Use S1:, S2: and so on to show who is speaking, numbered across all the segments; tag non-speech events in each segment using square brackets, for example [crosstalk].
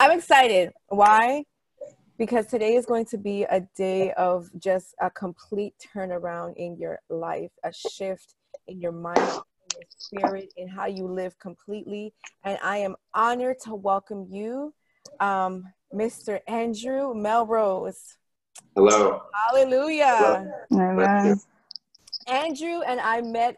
S1: I'm excited. Why? Because today is going to be a day of just a complete turnaround in your life, a shift in your mind, in your spirit, in how you live completely. And I am honored to welcome you, um, Mr. Andrew Melrose.
S2: Hello.
S1: Hallelujah.
S3: Amen.
S1: Andrew and I met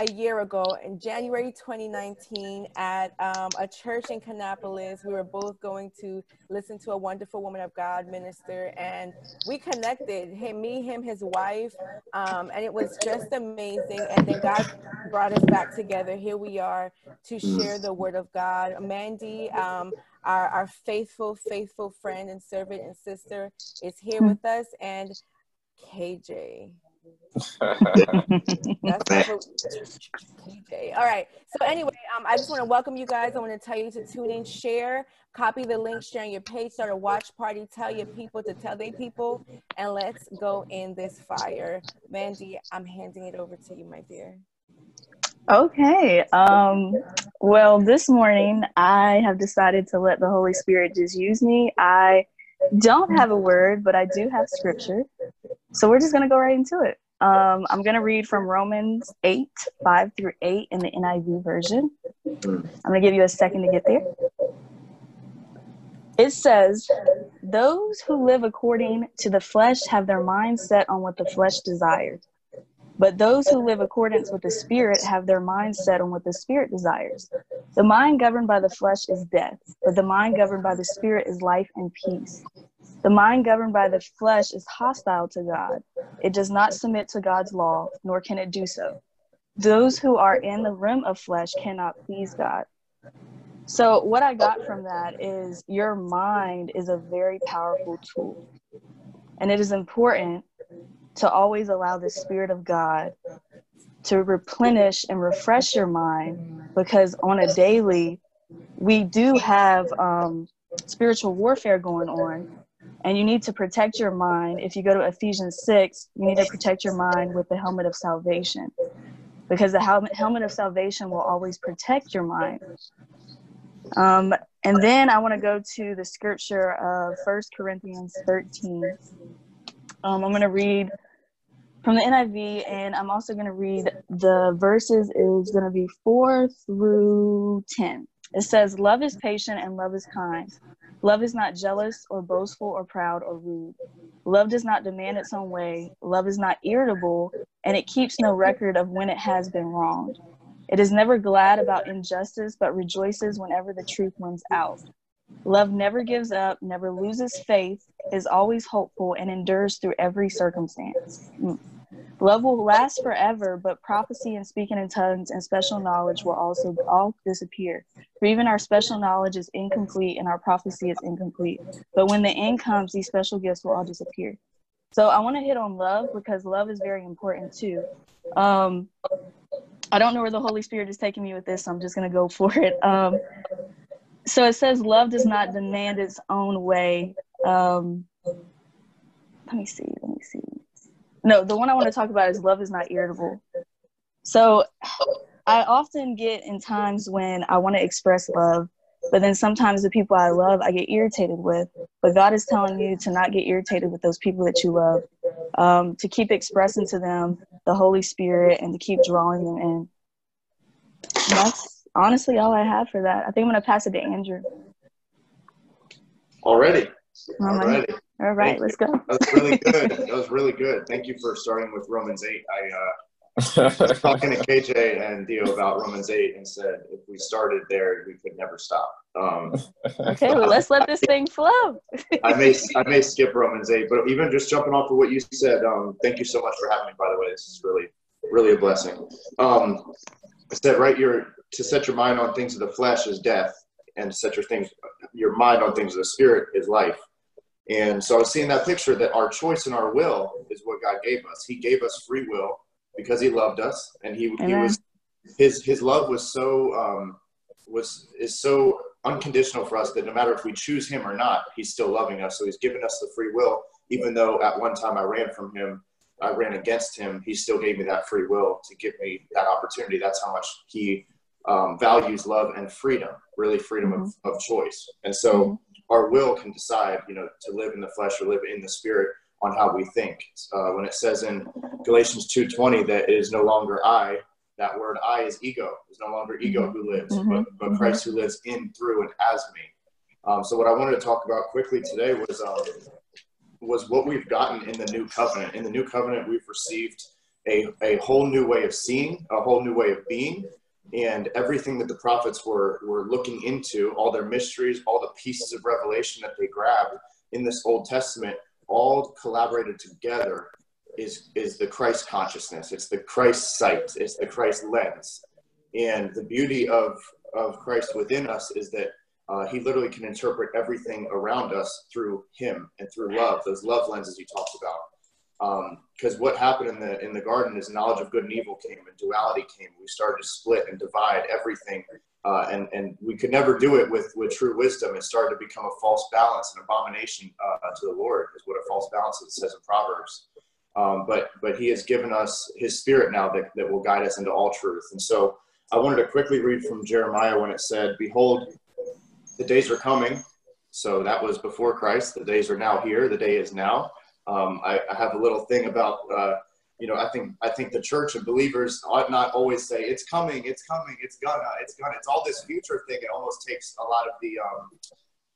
S1: a year ago in January 2019 at um, a church in Kannapolis. We were both going to listen to a wonderful woman of God minister, and we connected. Him, me, him, his wife, um, and it was just amazing. And then God brought us back together. Here we are to share the word of God. Mandy, um, our, our faithful, faithful friend and servant and sister, is here with us, and KJ. That's [laughs] KJ. All right. So anyway, um, I just want to welcome you guys. I want to tell you to tune in, share, copy the link, share on your page, start a watch party, tell your people to tell their people, and let's go in this fire. Mandy, I'm handing it over to you, my dear.
S3: Okay. Um, well, this morning I have decided to let the Holy Spirit just use me. I don't have a word, but I do have scripture. So we're just going to go right into it. Um, I'm going to read from Romans 8, 5 through 8 in the NIV version. I'm going to give you a second to get there. It says, Those who live according to the flesh have their mind set on what the flesh desires. But those who live accordance with the Spirit have their mind set on what the Spirit desires. The mind governed by the flesh is death, but the mind governed by the Spirit is life and peace. The mind governed by the flesh is hostile to God. It does not submit to God's law, nor can it do so. Those who are in the realm of flesh cannot please God. So, what I got from that is your mind is a very powerful tool. And it is important to always allow the Spirit of God to replenish and refresh your mind because on a daily, we do have um, spiritual warfare going on. And you need to protect your mind. If you go to Ephesians 6, you need to protect your mind with the helmet of salvation because the helmet, helmet of salvation will always protect your mind. Um, and then I want to go to the scripture of First Corinthians 13. Um, I'm going to read from the NIV, and I'm also going to read the verses is going to be 4 through 10. It says, Love is patient and love is kind. Love is not jealous or boastful or proud or rude. Love does not demand its own way. Love is not irritable, and it keeps no record of when it has been wronged. It is never glad about injustice, but rejoices whenever the truth wins out. Love never gives up, never loses faith, is always hopeful, and endures through every circumstance. Mm. Love will last forever, but prophecy and speaking in tongues and special knowledge will also all disappear. For even our special knowledge is incomplete and our prophecy is incomplete. But when the end comes, these special gifts will all disappear. So I want to hit on love because love is very important too. Um, I don't know where the Holy Spirit is taking me with this, so I'm just going to go [laughs] for it. Um, so it says, Love does not demand its own way. Um, let me see. Let me see. No, the one I want to talk about is love is not irritable. So I often get in times when I want to express love, but then sometimes the people I love I get irritated with. But God is telling you to not get irritated with those people that you love, um, to keep expressing to them the Holy Spirit and to keep drawing them in. And that's honestly all I have for that. I think I'm going to pass it to Andrew.
S2: Already. Already.
S3: All right, let's go.
S2: That was really good. [laughs] That was really good. Thank you for starting with Romans 8. I uh, was [laughs] talking to KJ and Dio about Romans 8 and said if we started there, we could never stop. Um,
S3: Okay, well, let's let this thing flow.
S2: I may [laughs] I may skip Romans 8, but even just jumping off of what you said, um, thank you so much for having me. By the way, this is really really a blessing. Um, I said right, your to set your mind on things of the flesh is death, and to set your things your mind on things of the spirit is life. And so I was seeing that picture that our choice and our will is what God gave us. He gave us free will because He loved us, and He He was His His love was so um, was is so unconditional for us that no matter if we choose Him or not, He's still loving us. So He's given us the free will, even though at one time I ran from Him, I ran against Him. He still gave me that free will to give me that opportunity. That's how much He um, values love and freedom, really freedom of, of choice. And so our will can decide, you know, to live in the flesh or live in the spirit on how we think. Uh, when it says in Galatians 2.20 that it is no longer I, that word I is ego. It's no longer ego who lives, mm-hmm. but, but mm-hmm. Christ who lives in, through, and as me. Um, so what I wanted to talk about quickly today was um, was what we've gotten in the new covenant. In the new covenant, we've received a, a whole new way of seeing, a whole new way of being, and everything that the prophets were were looking into, all their mysteries, all the pieces of revelation that they grabbed in this Old Testament, all collaborated together is is the Christ consciousness. It's the Christ sight. It's the Christ lens. And the beauty of of Christ within us is that uh, he literally can interpret everything around us through him and through love. Those love lenses you talked about because um, what happened in the in the garden is knowledge of good and evil came and duality came. We started to split and divide everything uh, and and we could never do it with with true wisdom. It started to become a false balance an abomination uh, to the lord is what a false balance is, says in proverbs. Um, but but he has given us his spirit now that, that will guide us into all truth. And so i wanted to quickly read from jeremiah when it said behold the days are coming. So that was before christ. The days are now here. The day is now um, I, I, have a little thing about, uh, you know, I think I think the church and believers ought not always say it's coming, it's coming, it's gonna, it's gonna. It's all this future thing. It almost takes a lot of the um,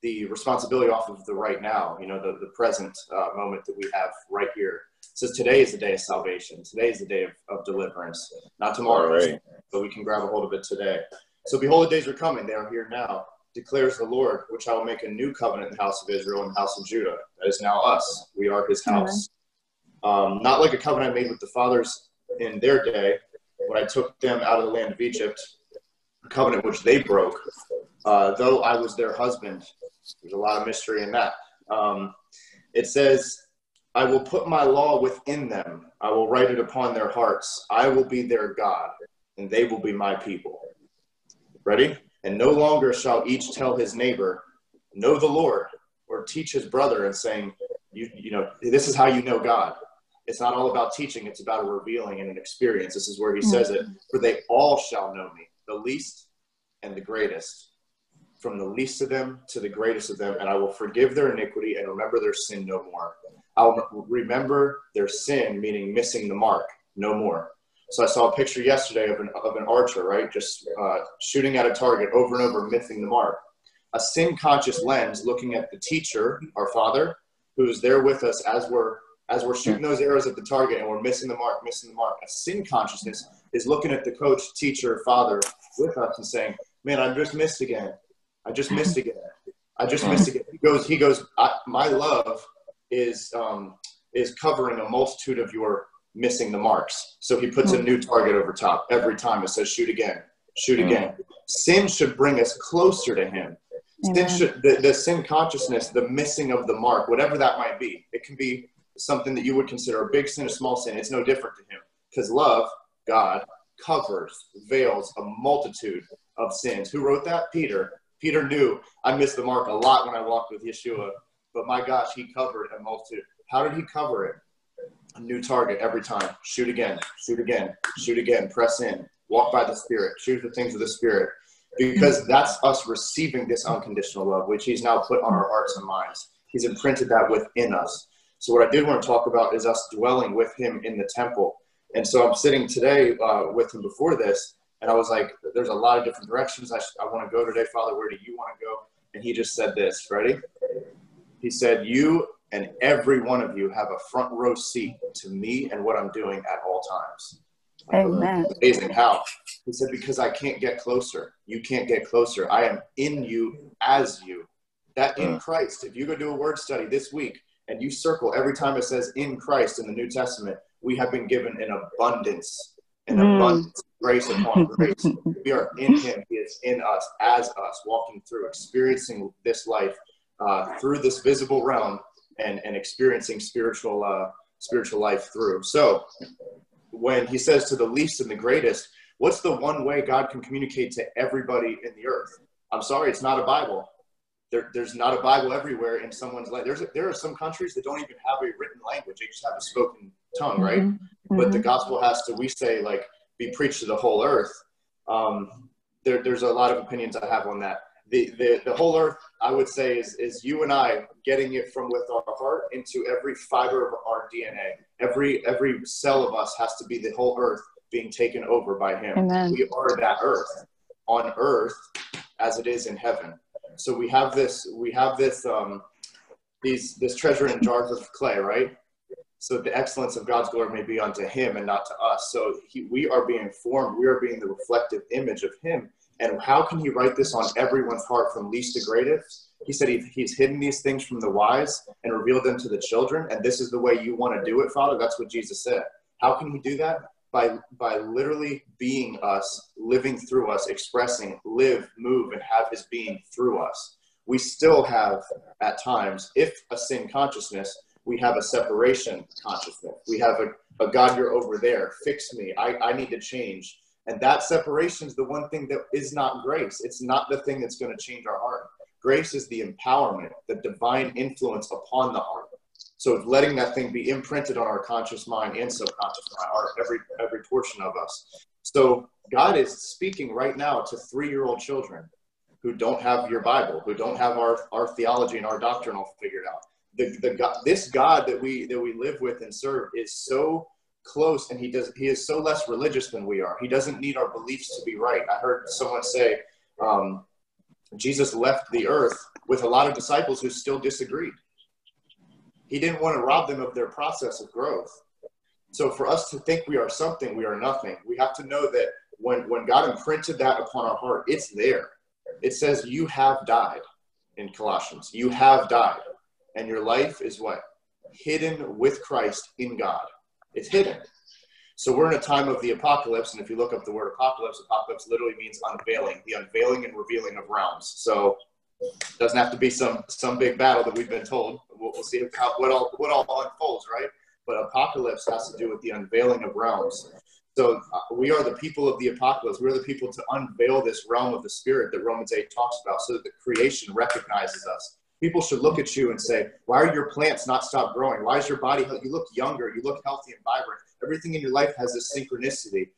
S2: the responsibility off of the right now. You know, the the present uh, moment that we have right here. Says today is the day of salvation. Today is the day of, of deliverance, not tomorrow. Right. But we can grab a hold of it today. So behold, the days are coming; they are here now declares the Lord, which I will make a new covenant in the house of Israel and the house of Judah. That is now us. We are his house. Um, not like a covenant I made with the fathers in their day when I took them out of the land of Egypt, a covenant which they broke, uh, though I was their husband. There's a lot of mystery in that. Um, it says, I will put my law within them. I will write it upon their hearts. I will be their God, and they will be my people. Ready? And no longer shall each tell his neighbor, Know the Lord, or teach his brother and saying, you, you know, this is how you know God. It's not all about teaching, it's about a revealing and an experience. This is where he mm-hmm. says it. For they all shall know me, the least and the greatest, from the least of them to the greatest of them, and I will forgive their iniquity and remember their sin no more. I'll remember their sin, meaning missing the mark, no more. So I saw a picture yesterday of an, of an archer, right? Just uh, shooting at a target over and over, missing the mark. A sin conscious lens looking at the teacher, our father, who is there with us as we're as we're shooting those arrows at the target and we're missing the mark, missing the mark. A sin consciousness is looking at the coach, teacher, father with us and saying, "Man, I just missed again. I just missed again. I just missed again." He goes, he goes. My love is um, is covering a multitude of your missing the marks. So he puts a hmm. new target over top every time. It says, shoot again, shoot hmm. again. Sin should bring us closer to him. Sin should, the, the sin consciousness, the missing of the mark, whatever that might be, it can be something that you would consider a big sin, a small sin. It's no different to him because love, God, covers, veils a multitude of sins. Who wrote that? Peter. Peter knew I missed the mark a lot when I walked with Yeshua, but my gosh, he covered a multitude. How did he cover it? A new target every time. Shoot again, shoot again, shoot again, press in, walk by the Spirit, shoot the things of the Spirit. Because that's us receiving this unconditional love, which He's now put on our hearts and minds. He's imprinted that within us. So, what I did want to talk about is us dwelling with Him in the temple. And so, I'm sitting today uh, with Him before this, and I was like, there's a lot of different directions I, sh- I want to go today, Father. Where do you want to go? And He just said this, ready? He said, You and every one of you have a front row seat to me and what I'm doing at all times.
S3: Amen.
S2: Amazing how he said, because I can't get closer. You can't get closer. I am in you as you. That in Christ. If you go do a word study this week and you circle every time it says in Christ in the New Testament, we have been given an abundance, an mm. abundance, grace upon [laughs] grace. we are in Him. He is in us, as us, walking through, experiencing this life uh, through this visible realm and, and experiencing spiritual uh, spiritual life through. So when he says to the least and the greatest, what's the one way God can communicate to everybody in the earth? I'm sorry, it's not a Bible. There, there's not a Bible everywhere in someone's life. There's a, there are some countries that don't even have a written language; they just have a spoken tongue, right? Mm-hmm. But the mm-hmm. gospel has to, we say, like be preached to the whole earth. Um, there, there's a lot of opinions I have on that the, the, the whole earth, I would say, is, is you and I getting it from with our heart into every fiber of our DNA. Every, every cell of us has to be the whole earth being taken over by Him.
S3: Amen.
S2: We are that earth on earth as it is in heaven. So we have this, we have this, um, these, this treasure in jars of clay, right? So the excellence of God's glory may be unto Him and not to us. So he, we are being formed. We are being the reflective image of Him. And how can He write this on everyone's heart from least to greatest? He said he, He's hidden these things from the wise and revealed them to the children. And this is the way you want to do it, Father. That's what Jesus said. How can He do that? by by literally being us, living through us, expressing, live, move, and have his being through us. We still have at times, if a sin consciousness, we have a separation consciousness. We have a, a God, you're over there, fix me. I, I need to change. And that separation is the one thing that is not grace. It's not the thing that's going to change our heart. Grace is the empowerment, the divine influence upon the heart. So letting that thing be imprinted on our conscious mind and subconscious mind, our every every portion of us. So God is speaking right now to three-year-old children who don't have your Bible, who don't have our, our theology and our doctrine all figured out. The, the God, this God that we that we live with and serve is so close, and he does he is so less religious than we are. He doesn't need our beliefs to be right. I heard someone say um, Jesus left the earth with a lot of disciples who still disagreed he didn't want to rob them of their process of growth. So for us to think we are something, we are nothing. We have to know that when, when God imprinted that upon our heart, it's there. It says, You have died in Colossians. You have died. And your life is what? Hidden with Christ in God. It's hidden. So we're in a time of the apocalypse. And if you look up the word apocalypse, apocalypse literally means unveiling, the unveiling and revealing of realms. So it doesn't have to be some some big battle that we've been told we'll, we'll see how, what all what all unfolds, right? But apocalypse has to do with the unveiling of realms. So uh, we are the people of the apocalypse. We're the people to unveil this realm of the spirit that Romans 8 talks about so that the creation recognizes us. People should look at you and say, why are your plants not stop growing? Why is your body, you look younger, you look healthy and vibrant. Everything in your life has this synchronicity.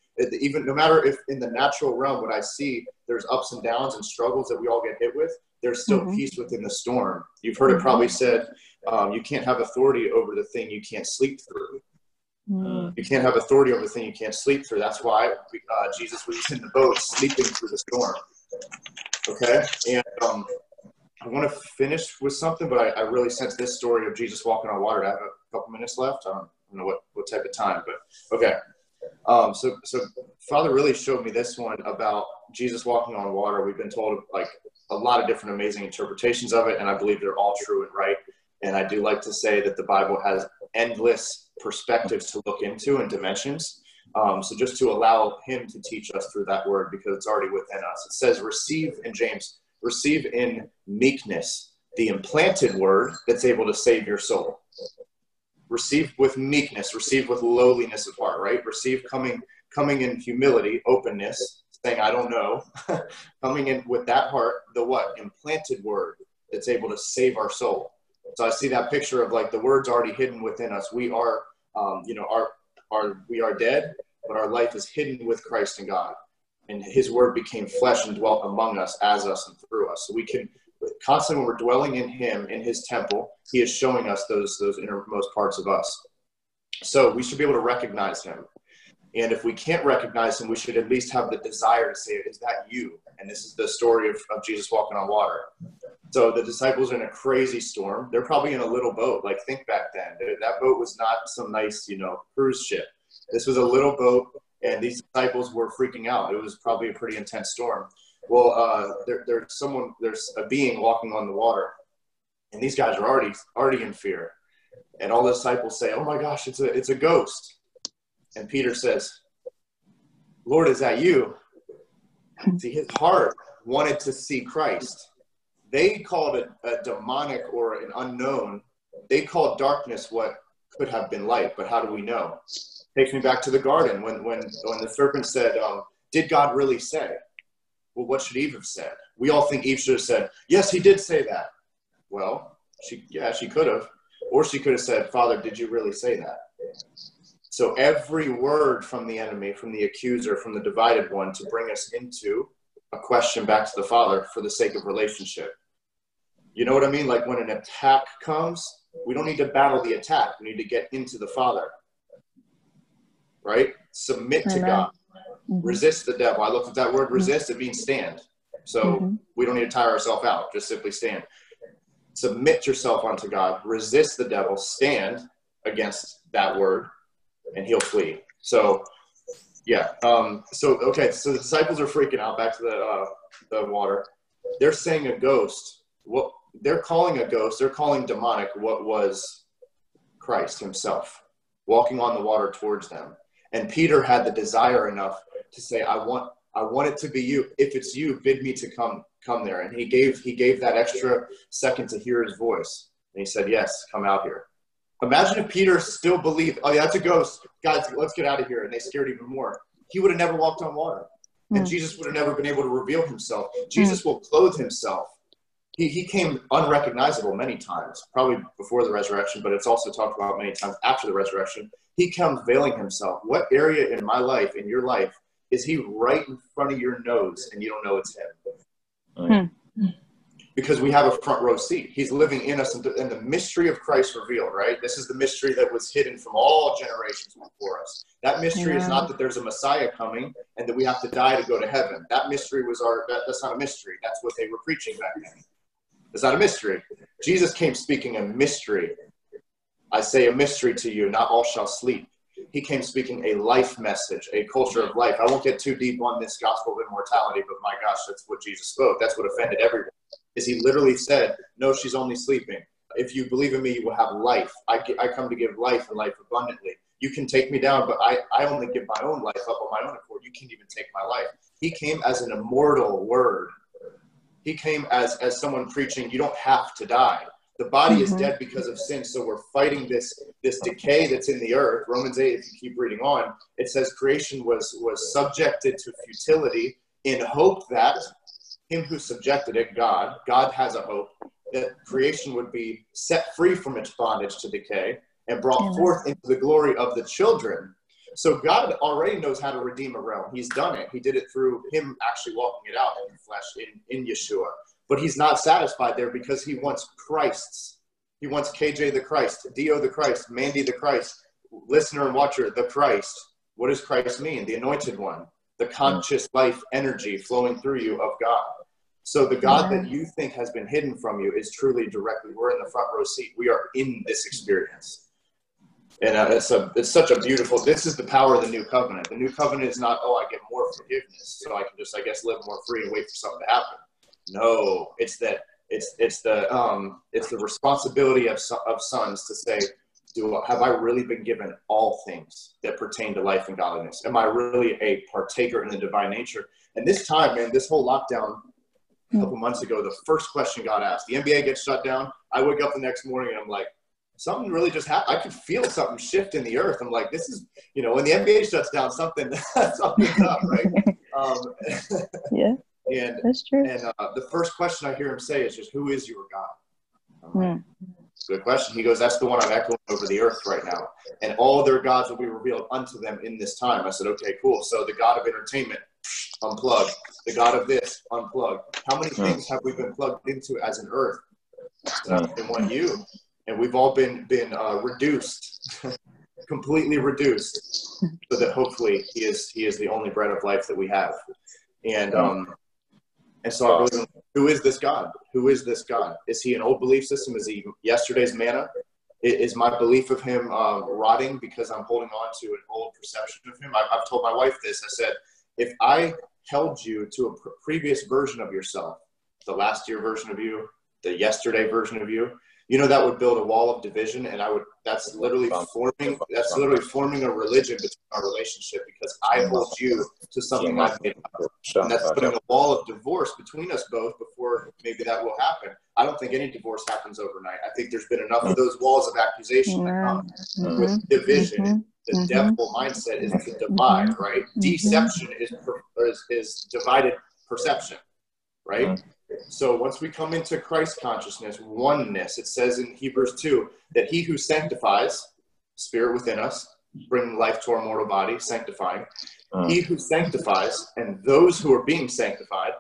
S2: Even no matter if in the natural realm, what I see, there's ups and downs and struggles that we all get hit with, there's still mm-hmm. peace within the storm. You've heard it probably said, um, you can't have authority over the thing you can't sleep through. Mm. You can't have authority over the thing you can't sleep through. That's why uh, Jesus was in the boat sleeping through the storm. Okay? And um, I want to finish with something, but I, I, really sense this story of Jesus walking on water. I have a couple minutes left. I don't, I don't know what, what type of time, but okay. Um, so, so Father really showed me this one about Jesus walking on water. We've been told like a lot of different amazing interpretations of it, and I believe they're all true and right. And I do like to say that the Bible has endless perspectives to look into and dimensions. Um, so just to allow him to teach us through that word because it's already within us. It says, receive in James, receive in meekness the implanted word that's able to save your soul. Receive with meekness, receive with lowliness of heart, right? Receive coming coming in humility, openness, saying, I don't know. [laughs] coming in with that heart, the what? Implanted word that's able to save our soul. So I see that picture of like the words already hidden within us. We are, um, you know, our, our, we are dead, but our life is hidden with Christ and God. And his word became flesh and dwelt among us, as us, and through us. So we can constantly, when we're dwelling in him, in his temple, he is showing us those, those innermost parts of us. So we should be able to recognize him. And if we can't recognize him, we should at least have the desire to say, Is that you? And this is the story of, of Jesus walking on water. So the disciples are in a crazy storm. They're probably in a little boat. Like think back then, that boat was not some nice, you know, cruise ship. This was a little boat, and these disciples were freaking out. It was probably a pretty intense storm. Well, uh, there, there's someone, there's a being walking on the water, and these guys are already already in fear. And all the disciples say, "Oh my gosh, it's a it's a ghost." And Peter says, "Lord, is that you?" See, his heart wanted to see Christ they called it a demonic or an unknown. They called darkness what could have been light, but how do we know? Takes me back to the garden when when when the serpent said, um, "Did God really say?" Well, what should Eve have said? We all think Eve should have said, "Yes, he did say that." Well, she yeah, she could have, or she could have said, "Father, did you really say that?" So every word from the enemy, from the accuser, from the divided one, to bring us into a question back to the Father for the sake of relationship. You know what I mean? Like when an attack comes, we don't need to battle the attack. We need to get into the Father. Right? Submit to
S3: Amen.
S2: God.
S3: Mhm.
S2: Resist the devil. I looked at that word resist, it means stand. So
S3: Mhm.
S2: we don't need to tire ourselves out, just simply stand. Submit yourself unto God, resist the devil, stand against that word, and he'll flee. So, yeah. Um, so, okay, so the disciples are freaking out back to the, uh, the water. They're saying a ghost. What they're calling a ghost, they're calling demonic what was Christ himself walking on the water towards them. And Peter had the desire enough to say, I want I want it to be you. If it's you, bid me to come come there. And he gave he gave that extra second to hear his voice. And he said, Yes, come out here. Imagine if Peter still believed, oh yeah, that's a ghost. Guys, let's get out of here. And they scared even more. He would have never walked on water. And
S3: Mm.
S2: Jesus would have never been able to reveal himself. Jesus will clothe himself. He, he came unrecognizable many times, probably before the resurrection, but it's also talked about many times after the resurrection. He comes veiling himself. What area in my life, in your life, is he right in front of your nose and you don't know it's him? Oh, hmm. Because we have a front row seat. He's living in us, and the, mystery of Christ revealed, right? This is the mystery that was hidden from all generations before us. That mystery is not that there's a Messiah coming and that we have to die to go to heaven. That mystery was our, that, that's not a mystery. That's what they were preaching back then. It's not a mystery. Jesus came speaking a mystery. I say a mystery to you, not all shall sleep. He came speaking a life message, a culture of life. I won't get too deep on this gospel of immortality, but my gosh, that's what Jesus spoke. That's what offended everyone. Is he literally said, "No, she's only sleeping. If you believe in me, you will have life. I, I come to give life and life abundantly. You can take me down, but I, I only give my own life up on my own accord. You can't even take my life." He came as an immortal word. He came as as someone preaching, "You don't have to die." The body is
S3: Mhm.
S2: dead because of sin, so we're fighting this this decay that's in the earth. Romans 8, if you keep reading on, it says creation was was subjected to futility in hope that him who subjected it, God, God has a hope that creation would be set free from its bondage to decay and brought
S3: Amen.
S2: forth into the glory of the children. So God already knows how to redeem a realm. He's done it. He did it through him actually walking it out in the flesh in, in Yeshua. But he's not satisfied there because he wants Christ's. He wants KJ the Christ, Dio the Christ, Mandy the Christ, listener and watcher the Christ. What does Christ mean? The anointed one, the conscious life energy flowing through you of God. So the God that you think has been hidden from you is truly directly. We're in the front row seat. We are in this experience, and uh, it's a it's such a beautiful. This is the power of the new covenant. The new covenant is not oh I get more forgiveness, so I can just I guess live more free and wait for something to happen. No, it's that it's it's the um it's the responsibility of of sons to say, do have I really been given all things that pertain to life and godliness? Am I really a partaker in the divine nature? And this time, man, this whole lockdown a couple months ago, the first question God asked, the NBA gets shut down. I wake up the next morning and I'm like, something really just happened. I could feel something shift in the earth. I'm like, this is, you know, when the NBA shuts down, something, [laughs] something's up, right? [laughs] Um, [laughs]
S3: Yeah,
S2: and
S3: that's true.
S2: and uh, the first question I hear him say is just, "Who is your God?" I'm like,
S3: Mm.
S2: Good question. He goes, "That's the one I'm echoing over the earth right now, and all their gods will be revealed unto them in this time." I said, "Okay, cool. So the God of entertainment, unplug. The God of this, unplug. How many
S4: Hmm.
S2: things have we been plugged into as an earth?
S4: Hmm.
S2: And one you, and we've all been been uh, reduced, [laughs] completely reduced, so that hopefully he is he is the only bread of life that we have, and um, and so I really, who is this God? Who is this God? Is he an old belief system? Is he yesterday's manna? Is my belief of him um, rotting because I'm holding on to an old perception of him? I, I've told my wife this. I said, if I held you to a pr- previous version of yourself, the last year version of you, the yesterday version of you, you know that would build a wall of division, and I would. That's literally forming. That's literally forming a religion between our relationship because I hold you to something I've made up. And that's putting a wall of divorce between us both before maybe that will happen. I don't think any divorce happens overnight. I think there's been enough of those walls of accusation that come
S3: Mhm.
S2: with division.
S3: Mhm.
S2: The
S3: Mhm.
S2: devil mindset is to divide, right? Deception is, per- is is divided perception, right? So once we come into Christ consciousness, oneness, it says in Hebrews 2 that he who sanctifies, spirit within us, bringing life to our mortal body, sanctifying.
S4: Mm.
S2: He who sanctifies and those who are being sanctified,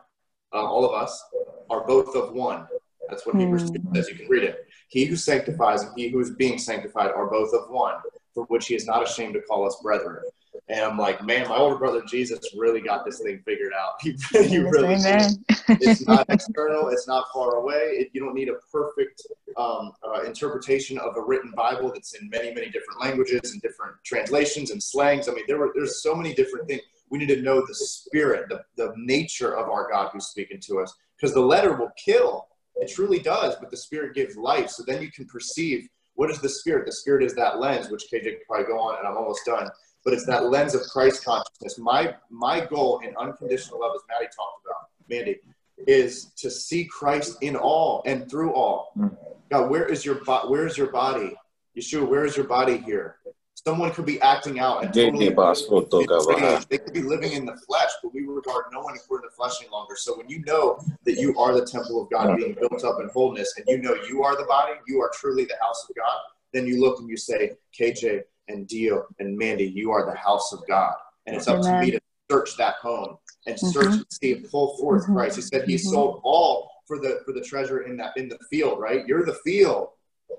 S2: uh, all of us, are both of one. That's what Hebrews 2 says. You can read it. He who sanctifies and he who is being sanctified are both of one, for which he is not ashamed to call us brethren. And I'm like, man, my older brother Jesus really got this thing figured out. He, [laughs] he really
S3: Amen.
S2: it's not [laughs] external. It's not far away. It, you don't need a perfect um, uh, interpretation of a written Bible that's in many, many different languages and different translations and slangs. I mean, there were there's so many different things. We need to know the spirit, the, the nature of our God who's speaking to us, because the letter will kill. It truly does, but the spirit gives life. So then you can perceive what is the spirit. The spirit is that lens, which KJ could probably go on, and I'm almost done. But it's that lens of Christ consciousness. My my goal in unconditional love, as Maddie talked about, Mandy, is to see Christ in all and through all.
S4: Mm.
S2: God, where is your bo- where is your body? Yeshua, where is your body here? Someone could be acting out and totally
S4: Dede basko toka baha.
S2: they could be living in the flesh, but we regard no one according to flesh any longer. So when you know that you are the temple of God being built up in wholeness, and you know you are the body, you are truly the house of God, then you look and you say, KJ and Dio and Mandy, you are the house of God. And it's up to me to search that home and search and see and pull forth
S3: Mhm.
S2: Christ. He said he
S3: Mhm.
S2: sold all for the for the treasure in that in the field, right? You're the field.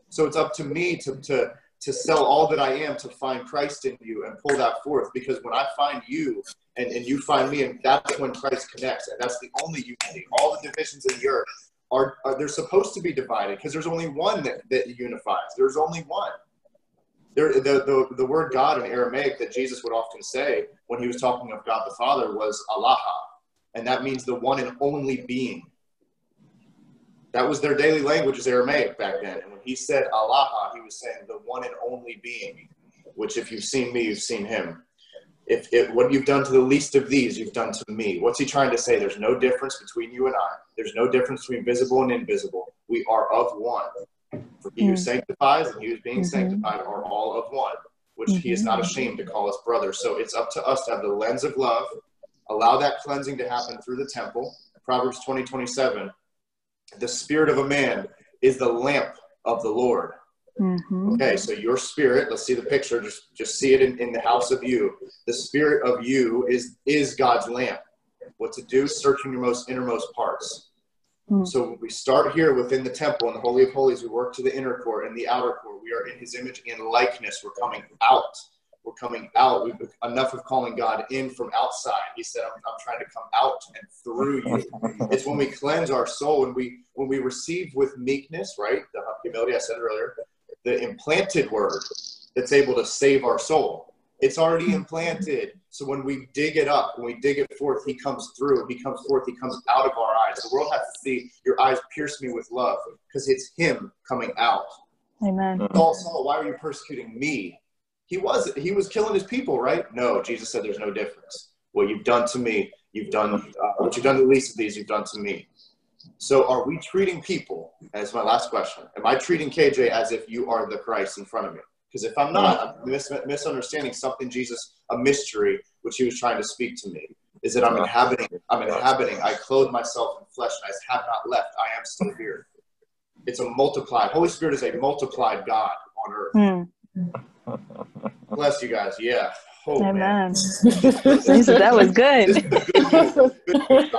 S2: So it's up to me to to to sell all that I am to find Christ in you and pull that forth. Because when I find you and, and you find me, and that's when Christ connects. And that's the only unity. All the divisions in the earth are, are they're supposed to be divided because there's only one that, that unifies. There's only one. There, the, the, the word God in Aramaic that Jesus would often say when he was talking of God the Father was Allah. And that means the one and only being. That was their daily language is Aramaic back then. And when he said Allah, he was saying the one and only being, which if you've seen me, you've seen him. If, if what you've done to the least of these, you've done to me. What's he trying to say? There's no difference between you and I. There's no difference between visible and invisible. We are of one. For he who
S3: Mm.
S2: sanctifies and he who's being
S3: Mhm.
S2: sanctified are all of one, which he is not ashamed to call us brother. So it's up to us to have the lens of love, allow that cleansing to happen through the temple. Proverbs 20, 27. The spirit of a man is the lamp of the Lord.
S3: Mhm.
S2: Okay, so your spirit, let's see the picture, just just see it in, in the house of you. The spirit of you is is God's lamp. What to do? Searching your most innermost parts.
S3: Hmm.
S2: So we start here within the temple in the Holy of Holies. We work to the inner court and the outer court. We are in his image and likeness. We're coming out. We're coming out. We've enough of calling God in from outside. He said, I'm, I'm trying to come out and through you. [laughs] it's when we cleanse our soul and we when we receive with meekness, right? The humility I said earlier, the implanted word that's able to save our soul. It's already implanted. So when we dig it up, when we dig it forth, he comes through. He comes forth. He comes out of our eyes. The world has to see your eyes pierce me with love because it's him coming out.
S3: Amen.
S2: Saul, Saul, why are you persecuting me? He was he was killing his people, right? No, Jesus said there's no difference. What you've done to me, you've done uh, what you've done to the least of these, you've done to me. So are we treating people? That's my last question. Am I treating KJ as if you are the Christ in front of me? Because if I'm not, I'm mis- misunderstanding something Jesus, a mystery which he was trying to speak to me. Is that I'm inhabiting, I'm inhabiting, I clothe myself in flesh and I have not left. I am still here. It's a multiplied. Holy Spirit is a multiplied God on earth.
S3: Hmm.
S2: Bless you guys. Yeah. Oh, man.
S3: Amen. Jesus, [laughs] that was good.
S2: This is a good. Good.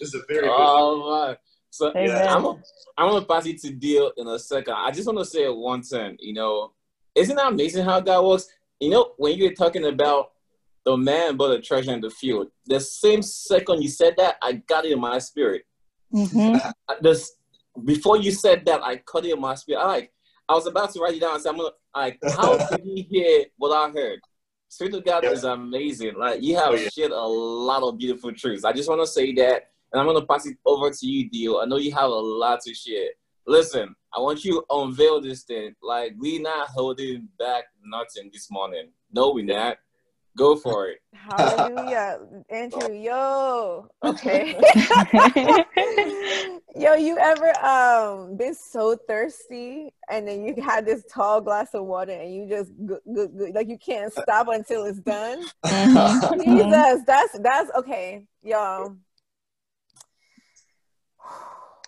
S2: This is a very good
S4: Oh man. So
S3: Amen.
S4: I'm a, I'm gonna pass it to Dio in a second. I just want to say it one thing. You know, isn't that amazing how God works? You know, when you were talking about the man but the treasure in the field, the same second you said that, I got it in my spirit.
S3: hmm
S4: I- This before you said that, I caught it in my spirit. I like I was about to write it down. So I'm gonna like, how [laughs] did he hear what I heard? Spirit of God
S2: Yep.
S4: is amazing. Like you have
S2: Oh, yeah.
S4: shared a lot of beautiful truths. I just want to say that, and I'm gonna pass it over to you, Dio. I know you have a lot to share. Listen, I want you to unveil this thing. Like we not holding back nothing this morning. No, we not. Go for it. [laughs]
S1: Hallelujah. Andrew, yo. Okay. [laughs] yo, you ever um been so thirsty and then you had this tall glass of water and you just go, go, go, like you can't stop until it's done?
S3: Mhm.
S1: Jesus, that's that's okay, y'all.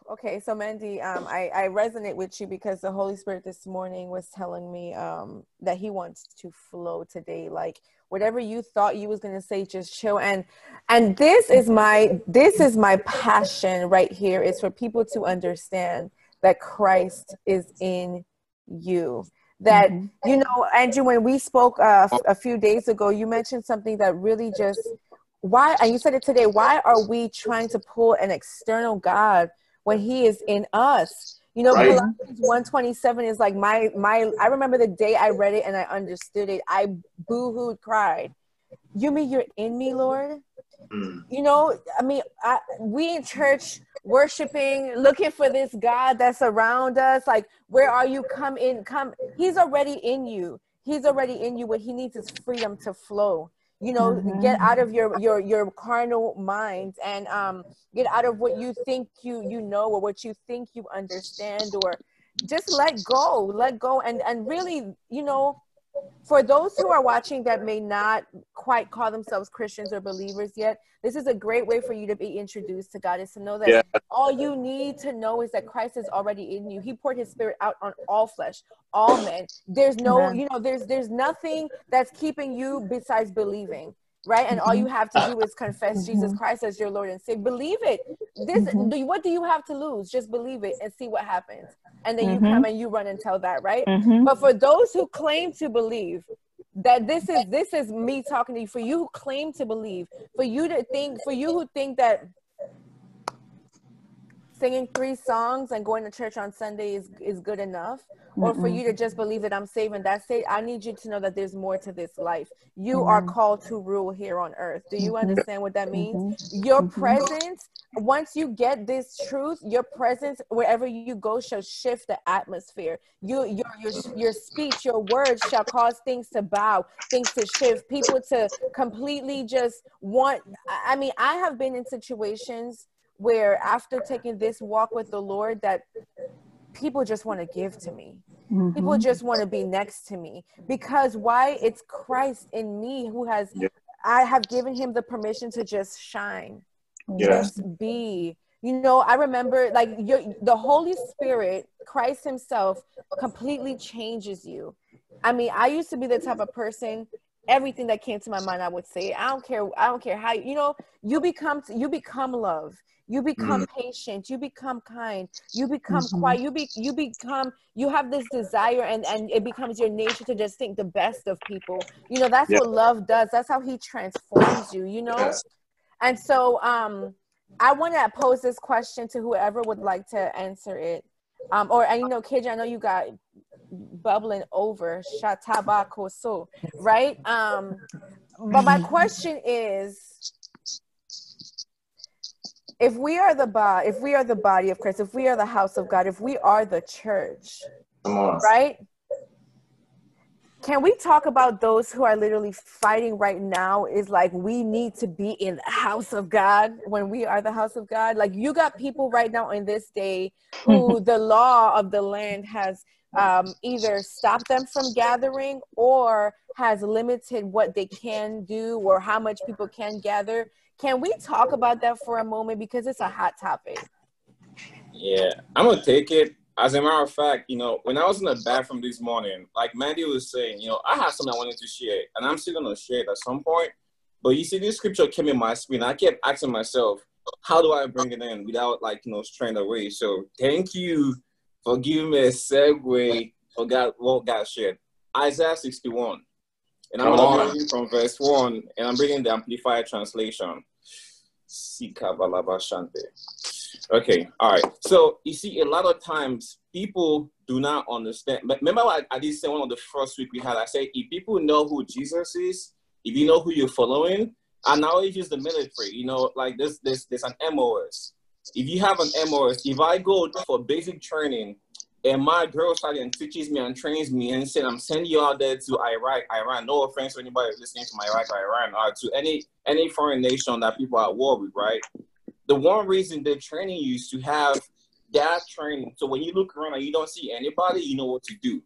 S1: Okay, so Mandy, um, I, I resonate with you because the Holy Spirit this morning was telling me um, that He wants to flow today. Like whatever you thought you was gonna say, just chill. And and this is my this is my passion right here is for people to understand that Christ is in you. That mm-hmm. you know, Andrew, when we spoke uh, a few days ago, you mentioned something that really just why and you said it today why are we trying to pull an external god when he is in us. You know right. 127 is like my my i remember the day i read it and i understood it. I boo-hooed cried. You mean you're in me lord? Mm. you know i mean I, we in church worshiping looking for this god that's around us. Like where are you? Come in come. He's already in you. He's already in you what he needs is freedom to flow you know mm-hmm. get out of your your your carnal mind and um get out of what you think you you know or what you think you understand or just let go let go and and really you know for those who are watching that may not quite call themselves Christians or believers yet, this is a great way for you to be introduced to God is to know that yeah. all you need to know is that Christ is already in you. He poured his spirit out on all flesh, all men. There's no, Amen. you know, there's there's nothing that's keeping you besides believing right? And all you have to do is confess mm-hmm. Jesus Christ as your Lord and say, believe it. This, mm-hmm. what do you have to lose? Just believe it and see what happens. And then mm-hmm. you come and you run and tell that, right? Mm-hmm. But for those who claim to believe that this is this is me talking to you, for you who claim to believe, for you to think, for you who think that singing three songs and going to church on Sunday is, is good enough or for you to just believe that I'm saving and that's it. I need you to know that there's more to this life. You mm-hmm. are called to rule here on earth. Do you mm-hmm. understand what that means? Mm-hmm. Your mm-hmm. presence, once you get this truth, your presence wherever you go shall shift the atmosphere. You your your your speech, your words shall cause things to bow, things to shift, people to completely just want I mean, I have been in situations where after taking this walk with the Lord that people just want to give to me. Mm-hmm. People just want to be next to me because why? It's Christ in me who has, yeah. I have given him the permission to just shine, yeah. just be. You know, I remember like your, the Holy Spirit, Christ Himself, completely changes you. I mean, I used to be the type of person everything that came to my mind i would say i don't care i don't care how you know you become you become love you become mm. patient. You become kind. You become mm-hmm. quiet. You be you become you have this desire and and it becomes your nature to just think the best of people. You know that's what love does. That's how he transforms you you know? Yes. and so um i want to pose this question to whoever would like to answer it. Um or and you know KJ, i know you got bubbling over. Shatabakoso right? Um but my question is if we are the body, if we are the body of Christ, if we are the house of God, if we are the church, right? Can we talk about those who are literally fighting right now? Is like we need to be in the house of God when we are the house of God. Like you got people right now in this day who [laughs] the law of the land has um, either stopped them from gathering or has limited what they can do or how much people can gather can we talk about that for a moment because it's a hot topic?
S4: Yeah, I'm gonna take it. As a matter of fact, you know, when I was in the bathroom this morning, like Mandy was saying, you know, I had something I wanted to share, and I'm still gonna share it at some point. But you see, this scripture came in my screen. I kept asking myself, how do I bring it in without like you know straying away? So thank you for giving me a segue for God what God shared. Isaiah 61. And I'm going to read from verse 1, and I'm reading the Amplified translation. Okay, all right. So you see, a lot of times people do not understand. Remember, what I did say one of the first week we had. I said, if people know who Jesus is, if you know who you're following, and now if it's the military, you know, like this, this, there's an MOS. If you have an MOS, if I go for basic training and my girl started and teaches me and trains me and said, I'm sending you out there to Iraq, Iran. No offense to anybody listening to my Iraq or Iran or to any any foreign nation that people are at war with, right? The one reason they're training you is to have that training. So when you look around and you don't see anybody, you know what to do.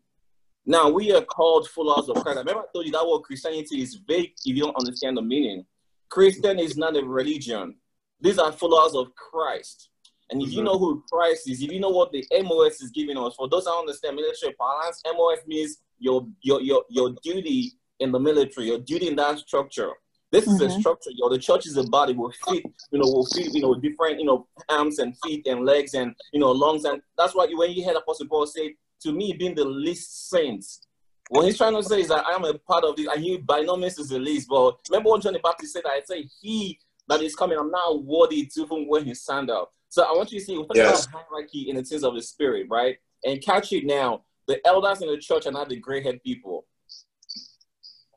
S4: Now we are called followers of Christ. I remember I told you that word Christianity is vague if you don't understand the meaning. Christian is not a religion. These are followers of Christ. And if
S2: Mhm.
S4: you know who Christ is, if you know what the MOS is giving us, for those that understand military parlance, MOS means your your your your duty in the military, your duty in that structure. This is a structure. You know, the church is a body. Will fit, you know, will fit, you know, different, you know, arms and feet and legs and you know lungs. And that's why when you heard Apostle Paul say, "To me, being the least saints," what he's trying to say is that I am a part of this, and he by no means is the least. But remember what John the Baptist said? I say, "He that is coming, I'm not worthy to even wear his sandal." So I want you to see, we're talking
S2: Yes.
S4: about hierarchy in the sense of the spirit, right? And catch it now. The elders in the church are not the gray head people.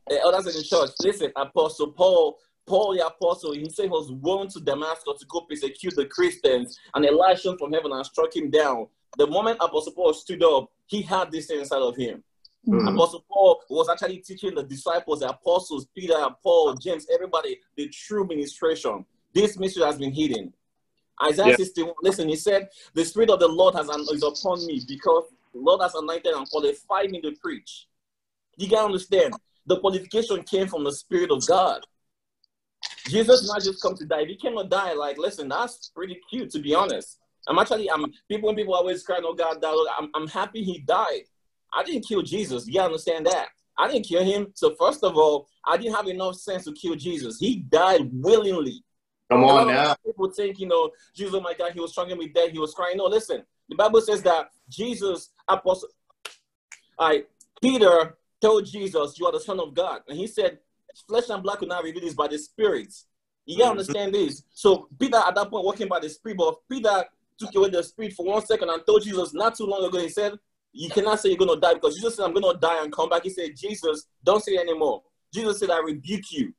S4: The elders in the church, listen, Apostle Paul, Paul the apostle, he said he was going to Damascus to go persecute the Christians, and Elisha from heaven and struck him down. The moment Apostle Paul stood up, he had this thing inside of him.
S2: Mm.
S4: Apostle Paul was actually teaching the disciples, the apostles, Peter, Paul, James, everybody, the true ministration. This mystery has been hidden. Isaiah
S2: Yeah.
S4: 61, listen, he said, The Spirit of the Lord has is upon me because the Lord has anointed and qualified me to preach. You gotta understand, the qualification came from the Spirit of God. Jesus not just come to die. If he came to die, like, listen, that's pretty cute, to be honest. I'm actually, I'm people when people always cry, oh God died. I'm, I'm happy he died. I didn't kill Jesus. You understand that. I didn't kill him. So first of all, I didn't have enough sense to kill Jesus. He died willingly.
S2: Come on now.
S4: People think, you know, Jesus, oh my God, he was struggling with death. He was crying. No, listen. The Bible says that Jesus, apostle, I, Peter told Jesus, you are the son of God. And he said, flesh and blood could not reveal this by the spirit. You gotta
S2: Mhm.
S4: understand this. So Peter at that point walking by the spirit, but Peter took away the spirit for one second and told Jesus not too long ago, he said, you cannot say you're gonna die because Jesus said, I'm gonna die and come back. He said, Jesus, don't say anymore. Jesus said, I rebuke you.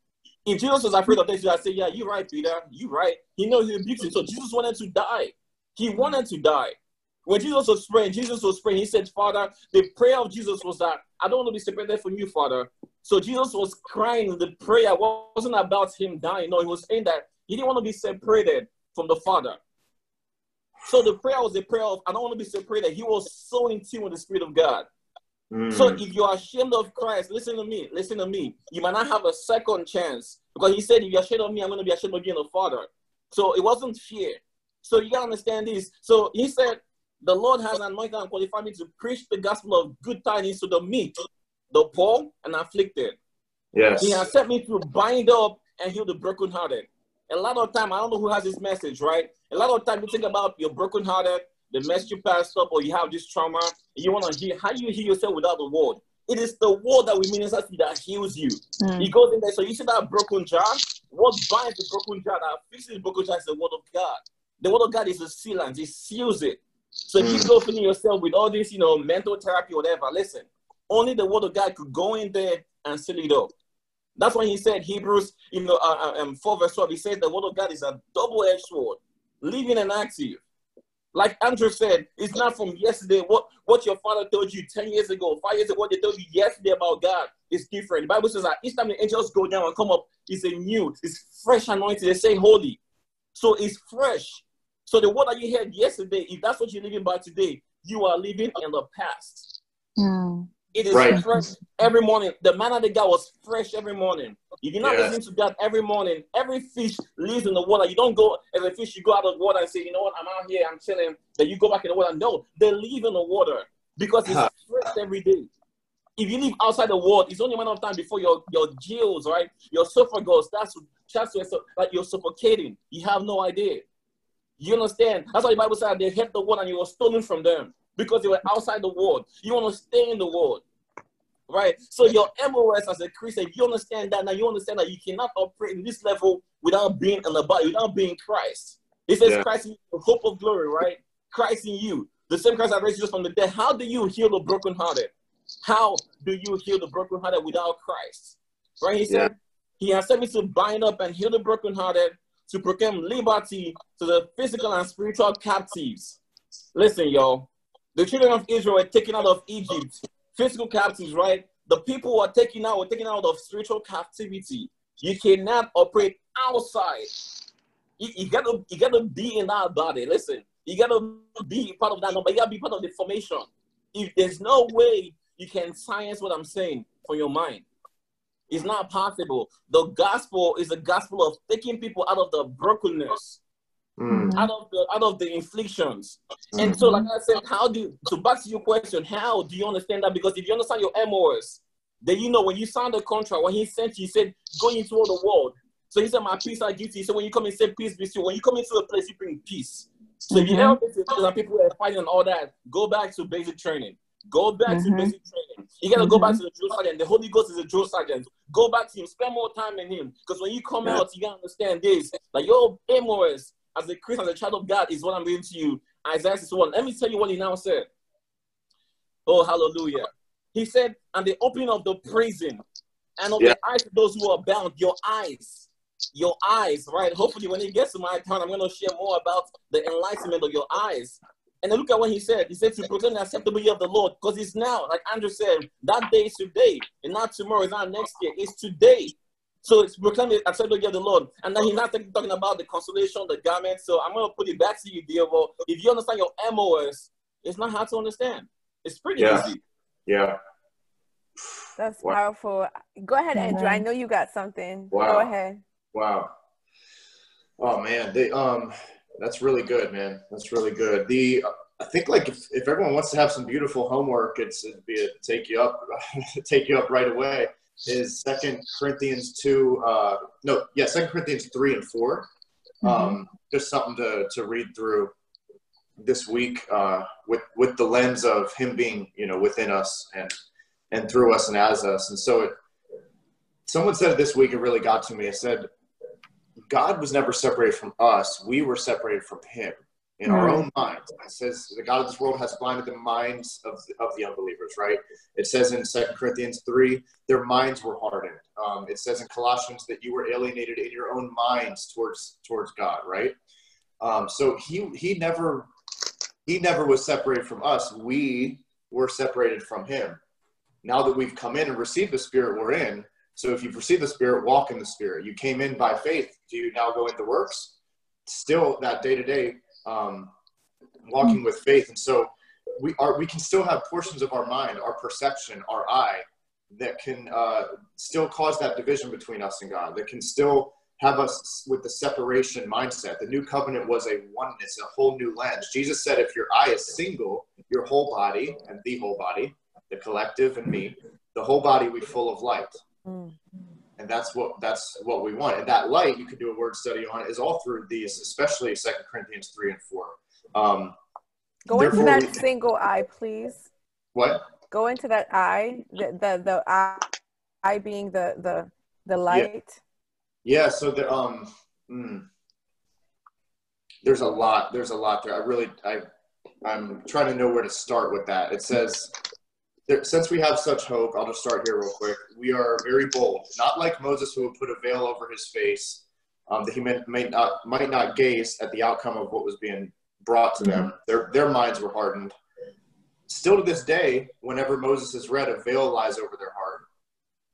S4: If Jesus was afraid of this, I say, Yeah, you're right, Peter. You're right. He knows he rebukes him. So Jesus wanted to die. He wanted to die. When Jesus was praying, Jesus was praying. He said, Father, the prayer of Jesus was that I don't want to be separated from you, Father. So Jesus was crying. The prayer wasn't about him dying. No, he was saying that he didn't want to be separated from the Father. So the prayer was a prayer of I don't want to be separated. He was so in tune with the Spirit of God.
S2: Mm.
S4: So if you are ashamed of Christ, listen to me, listen to me. You might not have a second chance because he said, if you're ashamed of me, I'm going to be ashamed of you and the Father. So it wasn't fear. So you got to understand this. So he said, the Lord has anointed and qualified me to preach the gospel of good tidings to the meek, the poor, and afflicted.
S2: yes.
S4: He has sent me to bind up and heal the brokenhearted. A lot of time, I don't know who has this message, right? A lot of time you think about your brokenhearted, the mess you passed up, or you have this trauma, and you want to heal. How do you heal yourself without the word? It is the word that we minister to that heals you.
S3: Mm.
S4: He goes in there. So you see that broken jar? What binds the broken jar that fixes the broken jar is the word of God. The word of God is a sealant, it seals it. So if you
S2: Mm.
S4: go feeling yourself with all this, you know, mental therapy, whatever, listen, only the word of God could go in there and seal it up. That's why he said Hebrews, you know, uh, uh, um, 4 verse 12, he says the word of God is a double-edged sword, living and active. Like Andrew said, it's not from yesterday. What what your father told you 10 years ago, five years ago, what they told you yesterday about God is different. The Bible says that each time the angels go down and come up, it's a new, it's fresh anointing. They say holy. So it's fresh. So the word that you heard yesterday, if that's what you're living by today, you are living in the past.
S3: Mm.
S4: It is
S2: Right.
S4: fresh every morning. The manna they got was fresh every morning. If you're not
S2: Yeah.
S4: listening to God every morning, every fish lives in the water. You don't go as a fish, you go out of the water and say, you know what, I'm out here, I'm chilling. Then you go back in the water. No, they live in the water because it's fresh every day. If you live outside the world, it's only a matter of time before your your gills, right? Your esophagus, that's that's where so- like you're suffocating. You have no idea. You understand? That's why the Bible said they hit the world and you were stolen from them because they were outside the world. You want to stay in the world. Right? So your MOS as a Christian, if you understand that now, you understand that you cannot operate in this level without being in the body, without being Christ. It says
S2: Yeah.
S4: Christ in you, the hope of glory, right? Christ in you. The same Christ that raised Jesus from the dead. How do you heal the brokenhearted? How do you heal the brokenhearted without Christ? Right? He said, He has sent me to bind up and heal the brokenhearted, to proclaim liberty to the physical and spiritual captives. Listen, y'all. The children of Israel were taken out of Egypt, physical captives, right? The people who are taken out were taken out of spiritual captivity. You cannot operate outside. You, you gotta you gotta be in that body. Listen, you gotta be part of that number. You gotta be part of the formation. If there's no way you can science what I'm saying from your mind, it's not possible. The gospel is a gospel of taking people out of the brokenness.
S2: Mm.
S4: out of the out of the inflictions. And so, like I said, how do so back to your question, how do you understand that? Because if you understand your MOS, then you know when you signed the contract, when he sent you, he said, go into all the world. So he said, My peace I give to you. So when you come and say peace be still, when you come into a place, you bring peace. So if you visit and people are fighting and all that, go back to basic training. Go back to
S3: Mhm.
S4: basic training. You gotta go back
S3: Mhm.
S4: to the drill sergeant. The Holy Ghost is a drill sergeant. Go back to him. Spend more time in him. Because when you come
S2: Yeah.
S4: out, you gotta understand this. Like your MOS as a Christian, as a child of God, is what I'm reading to you. Isaiah 61. Let me tell you what he now said. Oh, hallelujah. He said, and the opening of the prison and of
S2: Yeah.
S4: the eyes of those who are bound, your eyes, your eyes, right? Hopefully, when it gets to my turn, I'm going to share more about the enlightenment of your eyes. And then look at what he said. He said to proclaim the acceptable year of the Lord, because it's now, like Andrew said, that day is today, and not tomorrow, it's not next year, it's today. So it's proclaim the acceptable year of the Lord. And then he's not talking talking about the consolation, the garment. So I'm going to put it back to you, Diovo. If you understand your MOS, it's not hard to understand. It's pretty
S2: Yeah.
S4: easy.
S2: Yeah.
S1: That's
S2: Wow.
S1: powerful. Go ahead, Andrew. I know you got something.
S2: Wow.
S1: Go ahead.
S2: Wow. Oh man, they um, that's really good, man. That's really good. The I think like if, if everyone wants to have some beautiful homework, it's it'd be a, take you up, [laughs] take you up right away. Is Second Corinthians two? Uh, no, yeah, Second Corinthians three and 4 Um, just something to to read through this week uh, with with the lens of him being you know within us and and through us and as us. And so it, someone said it this week. It really got to me. It said God was never separated from us. We were separated from him in our
S3: Mm.
S2: own minds. It says the God of this world has blinded the minds of, of the unbelievers, right? It says in Second Corinthians 3, their minds were hardened. Um, it says in Colossians that you were alienated in your own minds towards towards God, right? Um, so he he never he never was separated from us. We were separated from him. Now that we've come in and received the spirit we're in, so if you've received the Spirit, walk in the Spirit. You came in by faith. Do you now go into works? Still, that day to day walking with faith, and so we are. We can still have portions of our mind, our perception, our eye, that can uh, still cause that division between us and God. That can still have us with the separation mindset. The new covenant was a oneness, a whole new lens. Jesus said, if your eye is single, your whole body and the whole body, the collective and me, the whole body we full of light
S1: Mm.
S2: And that's what that's what we want and that light you can do a word study on is all through these especially second corinthians 3 and 4 um
S1: Go into that
S2: we-
S1: single eye, please.
S2: what
S1: Go into that eye. The the, the eye, eye being the the the light.
S2: yeah so the um mm, there's a lot there's a lot there i really i i'm trying to know where to start with that it says there, since we have such hope i'll just start here real quick. We are very bold not like moses who would put a veil over his face um, that he may, may not might not gaze at the outcome of what was being brought to them. Their their minds were hardened. Still to this day whenever moses is read a veil lies over their heart.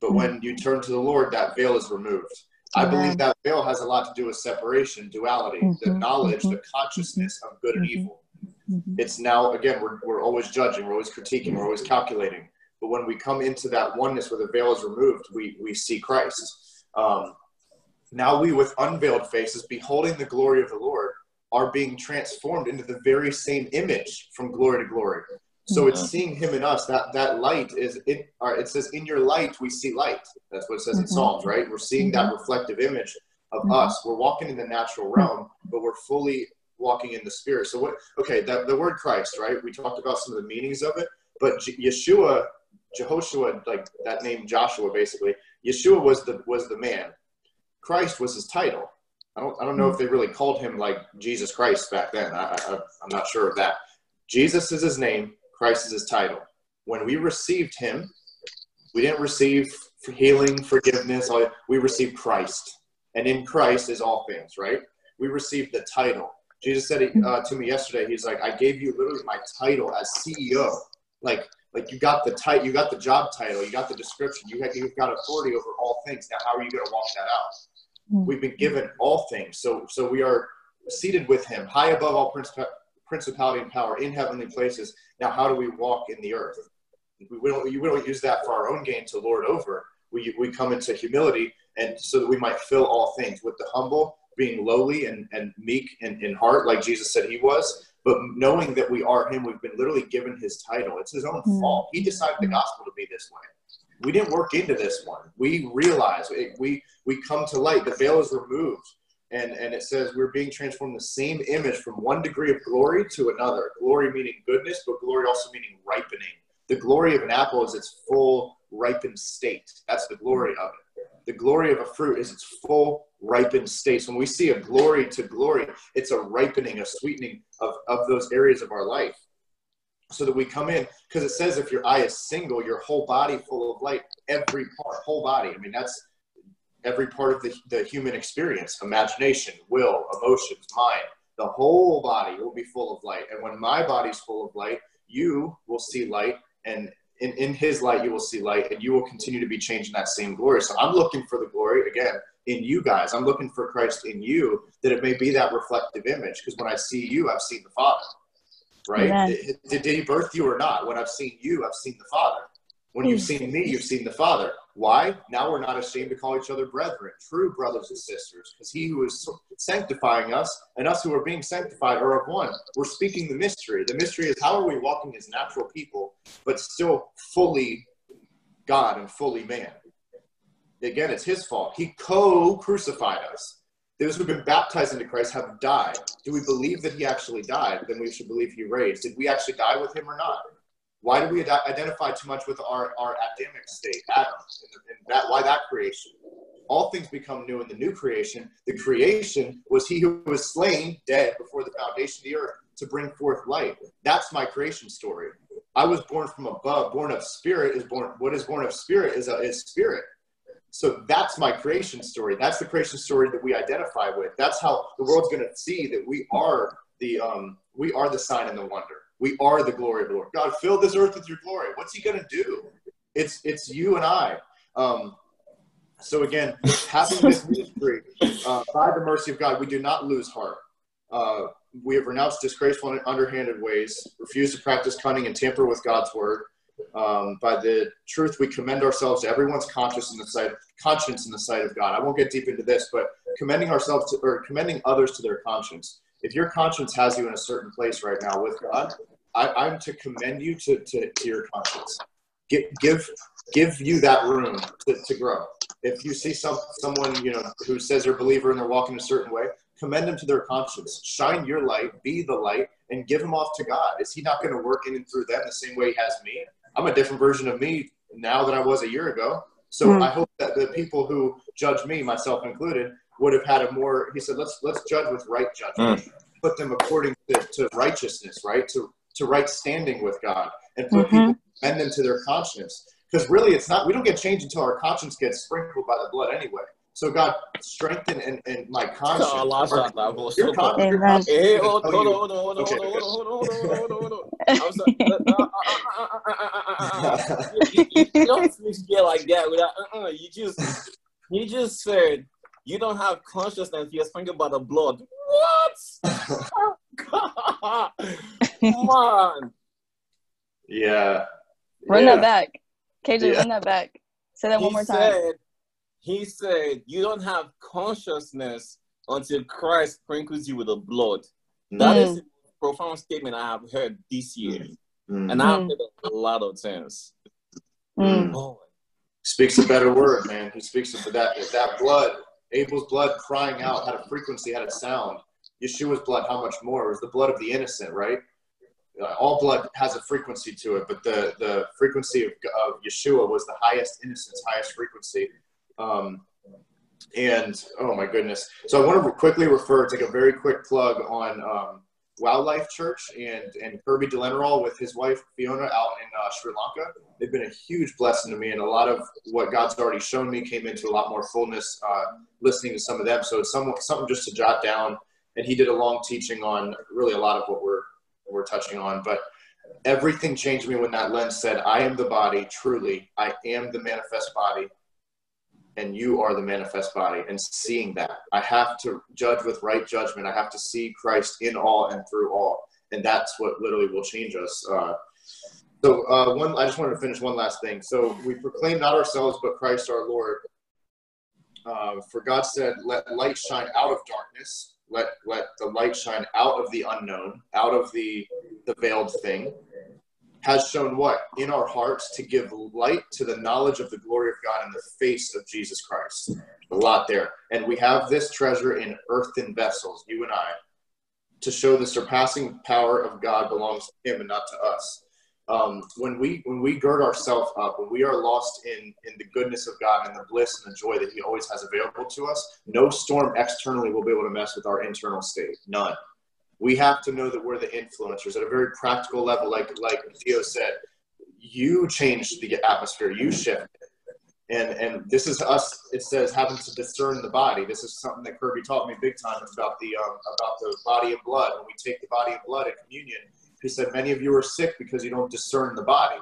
S2: But when you turn to the lord that veil is removed. I believe that veil has a lot to do with separation, duality, the
S3: Mhm,
S2: knowledge,
S3: mhm,
S2: the consciousness of good and
S3: mhm.
S2: evil.
S3: Mhm.
S2: It's now, again, we're, we're always judging, we're always critiquing, we're always calculating. But when we come into that oneness where the veil is removed, we, we see Christ. Um, now we, with unveiled faces, beholding the glory of the Lord, are being transformed into the very same image from glory to glory. So it's seeing Him in us. That that light is it. Or it says, "In your light we see light." That's what it says in
S3: Mhm.
S2: Psalms, right? We're seeing that reflective image of
S3: Mhm.
S2: us. We're walking in the natural realm, but we're fully walking in the spirit. So what? Okay, the, the word Christ, right? We talked about some of the meanings of it, but J- Yeshua, Jehoshua, like that name Joshua, basically, Yeshua was the was the man. Christ was his title. I don't I don't know if they really called him like Jesus Christ back then. I, I I'm not sure of that. Jesus is his name. Christ is his title. When we received him, we didn't receive healing, forgiveness. We received Christ, and in Christ is all things. Right? We received the title. Jesus said it, uh, to me yesterday. He's like, I gave you literally my title as CEO. Like, like you got the title, you got the job title, you got the description, you had, you've got authority over all things. Now, how are you going to walk that out?
S3: Mm.
S2: We've been given all things, so so we are seated with Him, high above all princip- principality and power in heavenly places. Now, how do we walk in the earth? We, we don't we don't use that for our own gain to lord over. We we come into humility, and so that we might fill all things with the humble being lowly and, and meek in, in heart, like Jesus said he was. But knowing that we are him, we've been literally given his title. It's his own
S3: Mm.
S2: fault. He decided the gospel to be this way. We didn't work into this one. We realize it, we we come to light. The veil is removed, and and it says we're being transformed the same image from one degree of glory to another. Glory meaning goodness, but glory also meaning ripening. The glory of an apple is its full ripened state. That's the glory of it. The glory of a fruit is its full ripened states. When we see a glory to glory, it's a ripening, a sweetening of, of those areas of our life. So that we come in, because it says if your eye is single, your whole body full of light, every part, whole body. I mean, that's every part of the, the human experience imagination, will, emotions, mind. The whole body will be full of light. And when my body's full of light, you will see light. And in, in his light, you will see light. And you will continue to be changed in that same glory. So I'm looking for the glory, again, in you guys. I'm looking for Christ in you, that it may be that reflective image. Because when I see you, I've seen the Father. Right? Did, did he birth you or not? When I've seen you, I've seen the Father. When you've hmm. seen me, you've seen the Father. Why? Now we're not ashamed to call each other brethren, true brothers and sisters, because he who is sanctifying us and us who are being sanctified are of one. We're speaking the mystery. The mystery is how are we walking as natural people, but still fully God and fully man? Again, it's his fault. He co crucified us. Those who've been baptized into Christ have died. Do we believe that he actually died? Then we should believe he raised. Did we actually die with him or not? Why do we ad- identify too much with our, our Adamic state, and that why that creation? All things become new in the new creation. The creation was he who was slain, dead before the foundation of the earth, to bring forth light. That's my creation story. I was born from above, born of spirit is born. What is born of spirit is a is spirit. So that's my creation story. That's the creation story that we identify with. That's how the world's going to see that we are the um, we are the sign and the wonder. We are the glory of the Lord. God, fill this earth with your glory. What's He going to do? It's it's you and I. Um, so again, having this ministry uh, by the mercy of God, we do not lose heart. Uh, we have renounced disgraceful and underhanded ways, refused to practice cunning and tamper with God's word. Um, by the truth, we commend ourselves to everyone's conscience in the sight, conscience in the sight of God. I won't get deep into this, but commending ourselves to, or commending others to their conscience. If your conscience has you in a certain place right now with God, I, I'm to commend you to, to, to your conscience. Give, give, give you that room to, to grow. If you see some someone you know who says they're a believer and they're walking a certain way, commend them to their conscience. Shine your light, be the light, and give them off to God. Is He not going to work in and through them the same way He has me? I'm a different version of me now than I was a year ago. So
S3: Mm.
S2: I hope that the people who judge me, myself included, would have had a more. He said, "Let's let's judge with right judgment, put them according to, to righteousness, right? To to right standing with God, and put
S3: Mhm.
S2: people commend them to their conscience. Because really, it's not. We don't get changed until our conscience gets sprinkled by the blood anyway. So God, strengthen and, and my conscience.
S4: Oh, last
S2: Our-
S4: shot, that was
S2: your,
S4: so
S2: con-
S4: funny.
S2: your
S3: Amen.
S2: conscience
S4: Hey,
S2: is
S4: hold
S2: gonna
S4: on,
S2: tell you-
S4: hold on, hold on,
S2: Okay,
S4: hold on,
S2: okay.
S4: hold on, hold on, hold on, hold on, hold on. I'm sorry. Uh, uh, uh, uh, uh, uh, uh, uh, You you- you don't switch gear like that without, uh-uh. You just, you just said you don't have consciousness. You're thinking about the blood. What? God. [laughs] [laughs] Man.
S2: yeah.
S3: Run
S2: yeah.
S3: that back. KJ,
S2: Yeah.
S3: run that back. Say that one
S4: he
S3: more time.
S4: said, he said, you don't have consciousness until Christ sprinkles you with the blood. That
S3: Mm.
S4: is a profound statement I have heard this year.
S2: Mm.
S4: And I've
S3: Mm.
S4: heard a lot of times.
S3: Mm.
S4: Boy.
S2: speaks a better word, man. He speaks of that that blood, Abel's blood crying out had a frequency, had a sound. Yeshua's blood, how much more? It was the blood of the innocent, right? Uh, all blood has a frequency to it, but the the frequency of, of Yeshua was the highest innocence, highest frequency. Um, and oh my goodness! So I want to quickly refer, take a very quick plug on um, Wildlife Church and and Kirby de Lanerolle with his wife Fiona out in uh, Sri Lanka. They've been a huge blessing to me, and a lot of what God's already shown me came into a lot more fullness uh, listening to some of them. So it's some, something just to jot down. And he did a long teaching on really a lot of what we're we're touching on, but everything changed me when that lens said, "I am the body. Truly, I am the manifest body." And you are the manifest body and seeing that. I have to judge with right judgment. I have to see christ in all and through all. And that's what literally will change us. Uh, so uh, one i just wanted to finish one last thing. So we proclaim not ourselves but christ our lord. Uh, for God said, "Let light shine out of darkness. Let let the light shine out of the unknown, out of the the veiled thing." Has shown what in our hearts to give light to the knowledge of the glory of God in the face of Jesus Christ. A lot there, and we have this treasure in earthen vessels, you and I, to show the surpassing power of God belongs to Him and not to us um, when we when we gird ourselves up, when we are lost in in the goodness of God and the bliss and the joy that He always has available to us, no storm externally will be able to mess with our internal state. None. We have to know that we're the influencers at a very practical level, like like Dio said. You change the atmosphere. You shift. And, and this is us. It says having to discern the body. This is something that Kirby taught me big time about the um, about the body and blood. When we take the body and blood at communion, he said, Many of you are sick because you don't discern the body.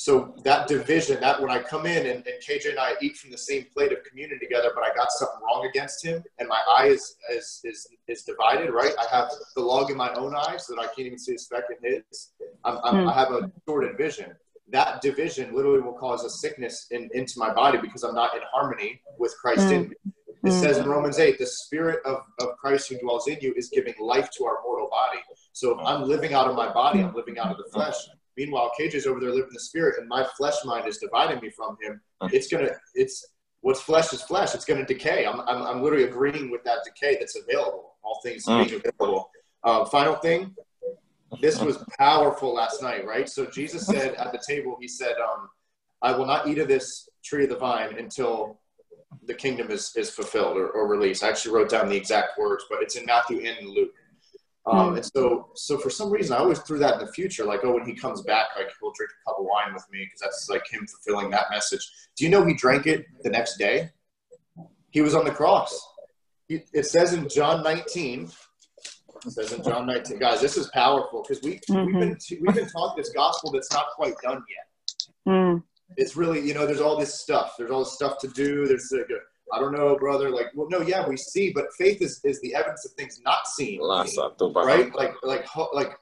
S2: So that division, that when I come in and, and KJ and I eat from the same plate of communion together, but I got something wrong against him, and my eye is is is, is divided, right? I have the log in my own eye so that I can't even see a speck in his. I'm, I'm, I have a distorted vision. That division literally will cause a sickness in, into my body because I'm not in harmony with Christ mm. in me. It mm. says in Romans 8, the spirit of, of Christ who dwells in you is giving life to our mortal body. So if I'm living out of my body, I'm living out of the flesh. Meanwhile, KJ's over there living the spirit, and my flesh mind is dividing me from him. It's gonna, it's what's flesh is flesh. It's gonna decay. I'm, I'm, I'm literally agreeing with that decay that's available. All things mm. being available. Uh, final thing, this was powerful last night, right? So Jesus said at the table, he said, um, "I will not eat of this tree of the vine until the kingdom is, is fulfilled or, or released. I actually wrote down the exact words, but it's in Matthew and Luke. Um, hmm. and so, so for some reason, I always threw that in the future, like, oh, when he comes back, like he'll drink a cup of wine with me, because that's like him fulfilling that message. Do you know he drank it the next day? He was on the cross. He, it says in John 19. It says in John 19, guys, this is powerful because we mm-hmm. we've been we've been taught this gospel that's not quite done yet. Mm it's really you know there's all this stuff there's all this stuff to do there's like a, I don't know brother like well no yeah we see but faith is, is the evidence of things not seen right like like like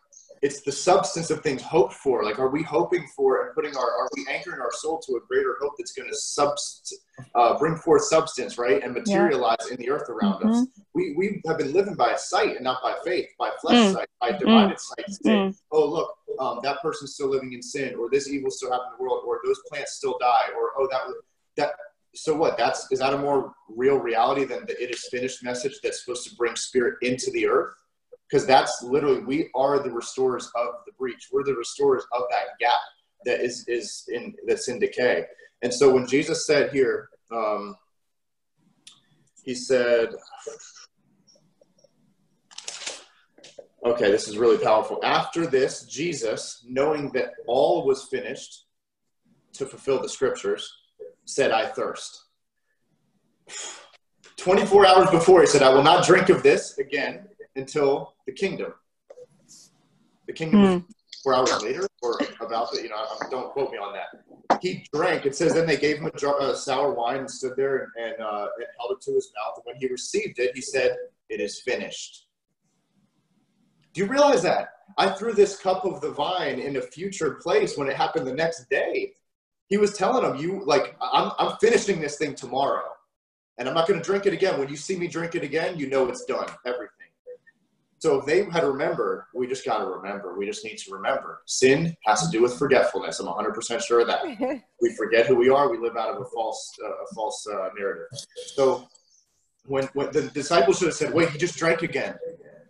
S2: it's the substance of things hoped for like are we hoping for and putting our are we anchoring our soul to a greater hope that's going to subst uh, bring forth substance right and materialize yeah. in the earth around mm-hmm. us we we have been living by sight and not by faith by flesh mm. sight by divided mm. sight say, mm. oh look um, that person's still living in sin, or this evil still happening in the world, or those plants still die, or oh that that. So what? That's is that a more real reality than the "it is finished" message that's supposed to bring spirit into the earth? Because that's literally we are the restorers of the breach. We're the restorers of that gap that is is in that's in decay. And so when Jesus said here, um, he said, Okay, this is really powerful. After this, Jesus, knowing that all was finished to fulfill the scriptures, said, I thirst. 24 hours before, he said, I will not drink of this again until the kingdom. The kingdom mm. four hours later, or about the, you know, don't quote me on that. He drank. It says, then they gave him a, a sour wine and stood there and, and, uh, and held it to his mouth. And when he received it, he said, It is finished. Do you realize that? I threw this cup of the vine in a future place when it happened the next day. He was telling him, You like, I'm, I'm finishing this thing tomorrow and I'm not going to drink it again. When you see me drink it again, you know it's done, everything. So if they had remembered, we just got to remember. We just need to remember. Sin has to do with forgetfulness. I'm 100% sure of that. [laughs] we forget who we are. We live out of a false, uh, a false uh, narrative. So when, when the disciples should have said, wait, he just drank again.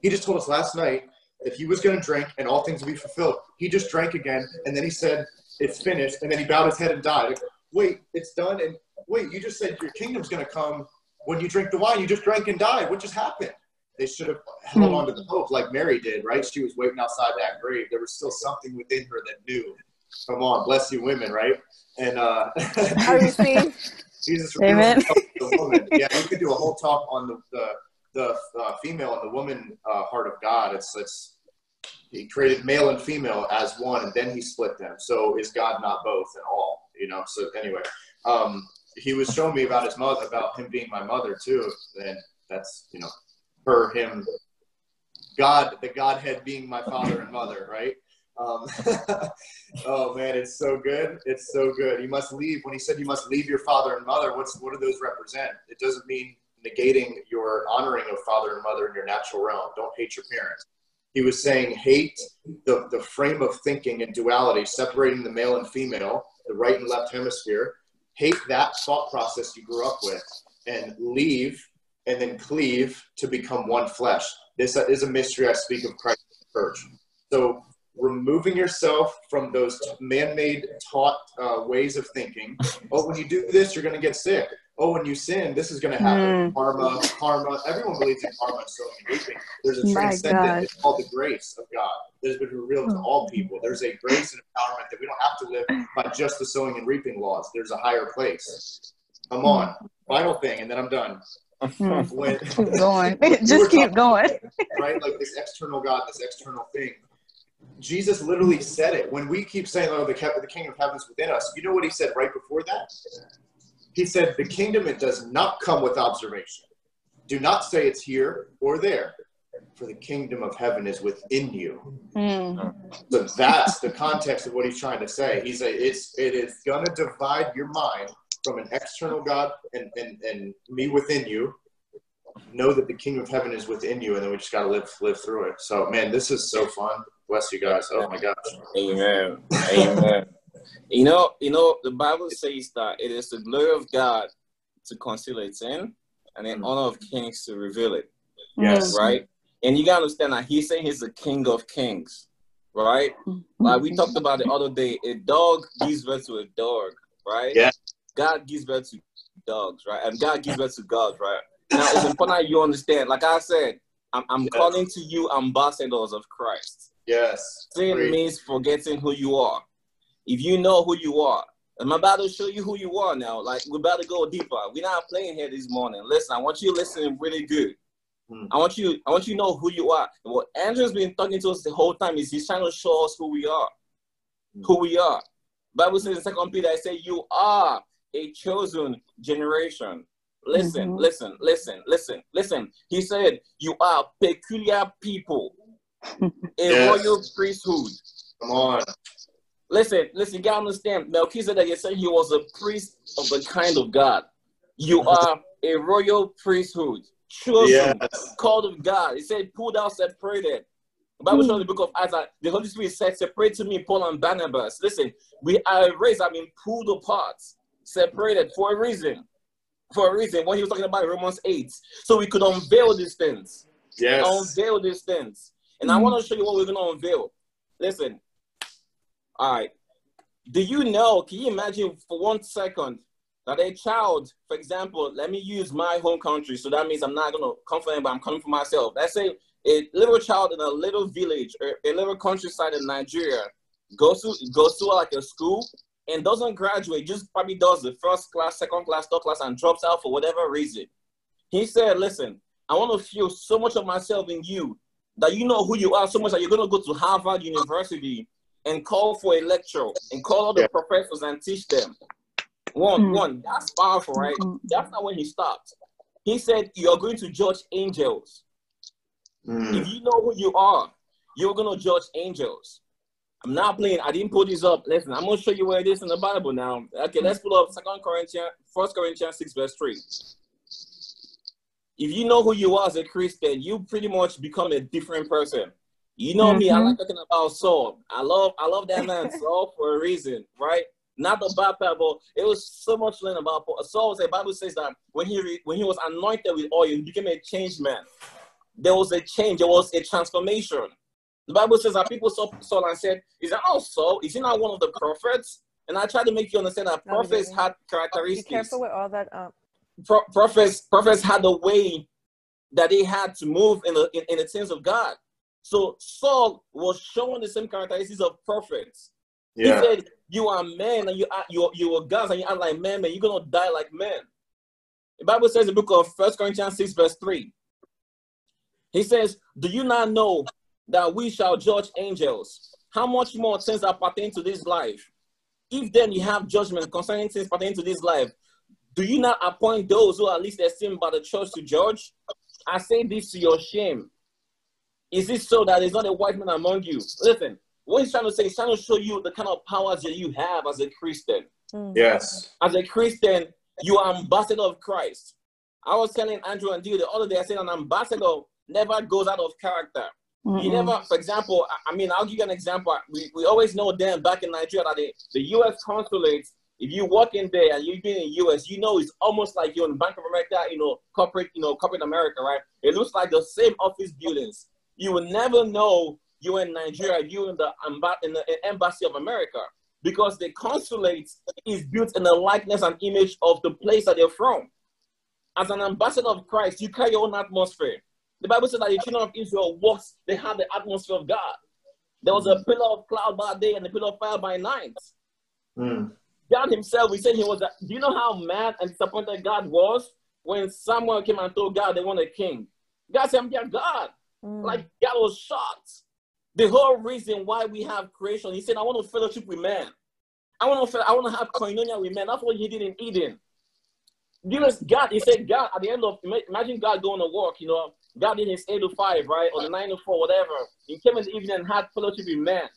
S2: He just told us last night that he was going to drink and all things would be fulfilled. He just drank again, and then he said, "It's finished," and then he bowed his head and died. Like, wait, it's done, and wait, you just said your kingdom's going to come when you drink the wine. You just drank and died. What just happened? They should have held on to the hope like Mary did, right? She was waiting outside that grave. There was still something within her that knew. Come on, bless you, women, right? And uh, [laughs] are you seeing? Jesus
S3: Amen.
S2: the woman. Yeah, we could do a whole talk on the, the the uh, female and the woman uh, heart of God. It's it's he created male and female as one, and then he split them. So is God not both and all? You know. So anyway, um, he was showing me about his mother, about him being my mother too, and that's you know, her, him, God, the Godhead being my father and mother, right? Um, [laughs] oh man, it's so good. It's so good. You must leave. When he said you must leave your father and mother, what's what do those represent? It doesn't mean negating your honoring of father and mother in your natural realm. Don't hate your parents. He was saying hate the, the frame of thinking and duality, separating the male and female, the right and left hemisphere. Hate that thought process you grew up with and leave and then cleave to become one flesh. This is a mystery I speak of Christ church. So removing yourself from those man-made taught uh, ways of thinking. Oh, when you do this, you're going to get sick. Oh, when you sin, this is going to hmm. happen. Mm. Karma, karma. Everyone believes in karma so reaping. There's a transcendent. It's called the grace of God has been revealed to all hmm. people. There's a grace and empowerment that we don't have to live by just the sowing and reaping laws. There's a higher place. Come hmm. on. Final thing, and then I'm done. [laughs]
S3: when, keep going. [laughs] [laughs] Just keep going.
S2: right? Like this external God, this external thing Jesus literally said it. When we keep saying, "Oh, the, the kingdom of heaven is within us," you know what he said right before that? He said, "The kingdom it does not come with observation. Do not say it's here or there, for the kingdom of heaven is within you." Mm. So that's the context of what he's trying to say. He's a, it's it is gonna divide your mind from an external God and, and, and me within you know that the kingdom of heaven is within you and then we just got to live live through it so man this is so fun Bless you guys. Oh my gosh.
S4: Amen. Amen. You know, you know, the Bible says that it is the glory of God to conceal its sin and the mm. honor of kings to reveal it.
S2: Yes.
S4: Right? And you gotta understand that he's saying he's the king of kings. Right? Like we talked about the other day, a dog gives birth to a dog, right?
S2: Yeah.
S4: God gives birth to dogs, right? And God gives birth to gods, right? Now it's important that you understand. Like I said, I'm, I'm yes. calling to you ambassadors of Christ.
S2: Yes.
S4: Sin Great. means forgetting who you are. If you know who you are, I'm about to show you who you are now. Like we're about to go deeper. We're not playing here this morning. Listen, I want you to listen really good. Hmm. I want you, I want you to know who you are. And what Andrew's been talking to us the whole time is he's trying to show us who we are. Hmm. Who we are. Bible says in Second Peter, I say you are a chosen generation. Listen, mm-hmm. listen, listen, listen, listen. He said you are peculiar people a [laughs] yes. royal priesthood.
S2: Come on.
S4: Listen, listen, you gotta understand. Melchizedek, you said he was a priest of the kind of God. You [laughs] are a royal priesthood, chosen, yes. called of God. He said, pulled out, separated. The Bible shows in the book of Isaiah, the Holy Spirit said, separate to me Paul and Barnabas. Listen, we are raised, I mean, pulled apart, separated for a reason. For a reason. When he was talking about Romans 8. So we could unveil these things.
S2: Yes.
S4: Unveil these things. And mm-hmm. I want to show you what we're going to unveil. Listen. All right. Do you know, can you imagine for one second that a child, for example, let me use my home country. So that means I'm not going to come for but I'm coming for myself. Let's say a little child in a little village or a little countryside in Nigeria goes to, goes to like a school and doesn't graduate, just probably does the first class, second class, third class, and drops out for whatever reason. He said, listen, I want to feel so much of myself in you that you know who you are so much that you're going to go to Harvard University and call for a lecture and call all the yeah. professors and teach them. One, mm. one, that's powerful, right? Mm. That's not when he stopped. He said, You're going to judge angels. Mm. If you know who you are, you're going to judge angels. I'm not playing. I didn't put this up. Listen, I'm going to show you where it is in the Bible now. Okay, let's pull up Second Corinthians, First Corinthians 6, verse 3 if you know who you are as a Christian, you pretty much become a different person. You know mm-hmm. me, I mm-hmm. like talking about Saul. I love I love that man Saul for a reason, right? Not the bad part, but it was so much learn about Paul. Saul. The Bible says that when he re, when he was anointed with oil, he became a changed man. There was a change. There was a transformation. The Bible says that people saw Saul and said, "Is that all Saul? Is he not one of the prophets?" And I try to make you understand that prophets had characteristics.
S1: Be careful with all that. Um,
S4: pro- prophets prophets had a way that they had to move in the in, in the things of God. So Saul was showing the same characteristics of prophets. Yeah. He said, "You are men, and you are you are, you are gods, and you act like men, man. You're gonna die like men." The Bible says in the book of First Corinthians six verse three. He says, "Do you not know that we shall judge angels? How much more things that pertain to this life? If then you have judgment concerning things pertaining to this life, do you not appoint those who are least esteemed by the church to judge? I say this to your shame. Is it so that there's not a white man among you? Listen, what he's trying to say, he's trying to show you the kind of powers that you have as a Christian.
S1: Mm.
S2: Yes.
S4: As a Christian, you are ambassador of Christ. I was telling Andrew and Dio the other day, I said an ambassador never goes out of character. You
S3: Mm-mm.
S4: never, for example, I- I mean, I'll give you an example. We, we always know them back in Nigeria that the, the U.S. consulate, if you walk in there and you've been in the U.S., you know it's almost like you're in Bank of America, you know, corporate, you know, corporate America, right? It looks like the same office buildings. You will never know you're in Nigeria, you're in the, in the embassy of America because the consulate is built in the likeness and image of the place that they're from. As an ambassador of Christ, you carry your own atmosphere. The Bible says that the children of Israel walks, they have the atmosphere of God. There was a pillar of cloud by day and a pillar of fire by night.
S2: Mm.
S4: God himself, we said he was, a, do you know how mad and disappointed God was when someone came and told God they want a king? God said, I'm their God.
S1: Mm.
S4: Like God was shocked. The whole reason why we have creation, he said, I want to fellowship with man. I want to, I want to have koinonia with man. That's what he did in Eden. Give us God. He said, God, at the end of, imagine God going to work, you know, God did his 8 to 5, right? Or the 9 to 4, whatever. He came in the evening and had fellowship with man.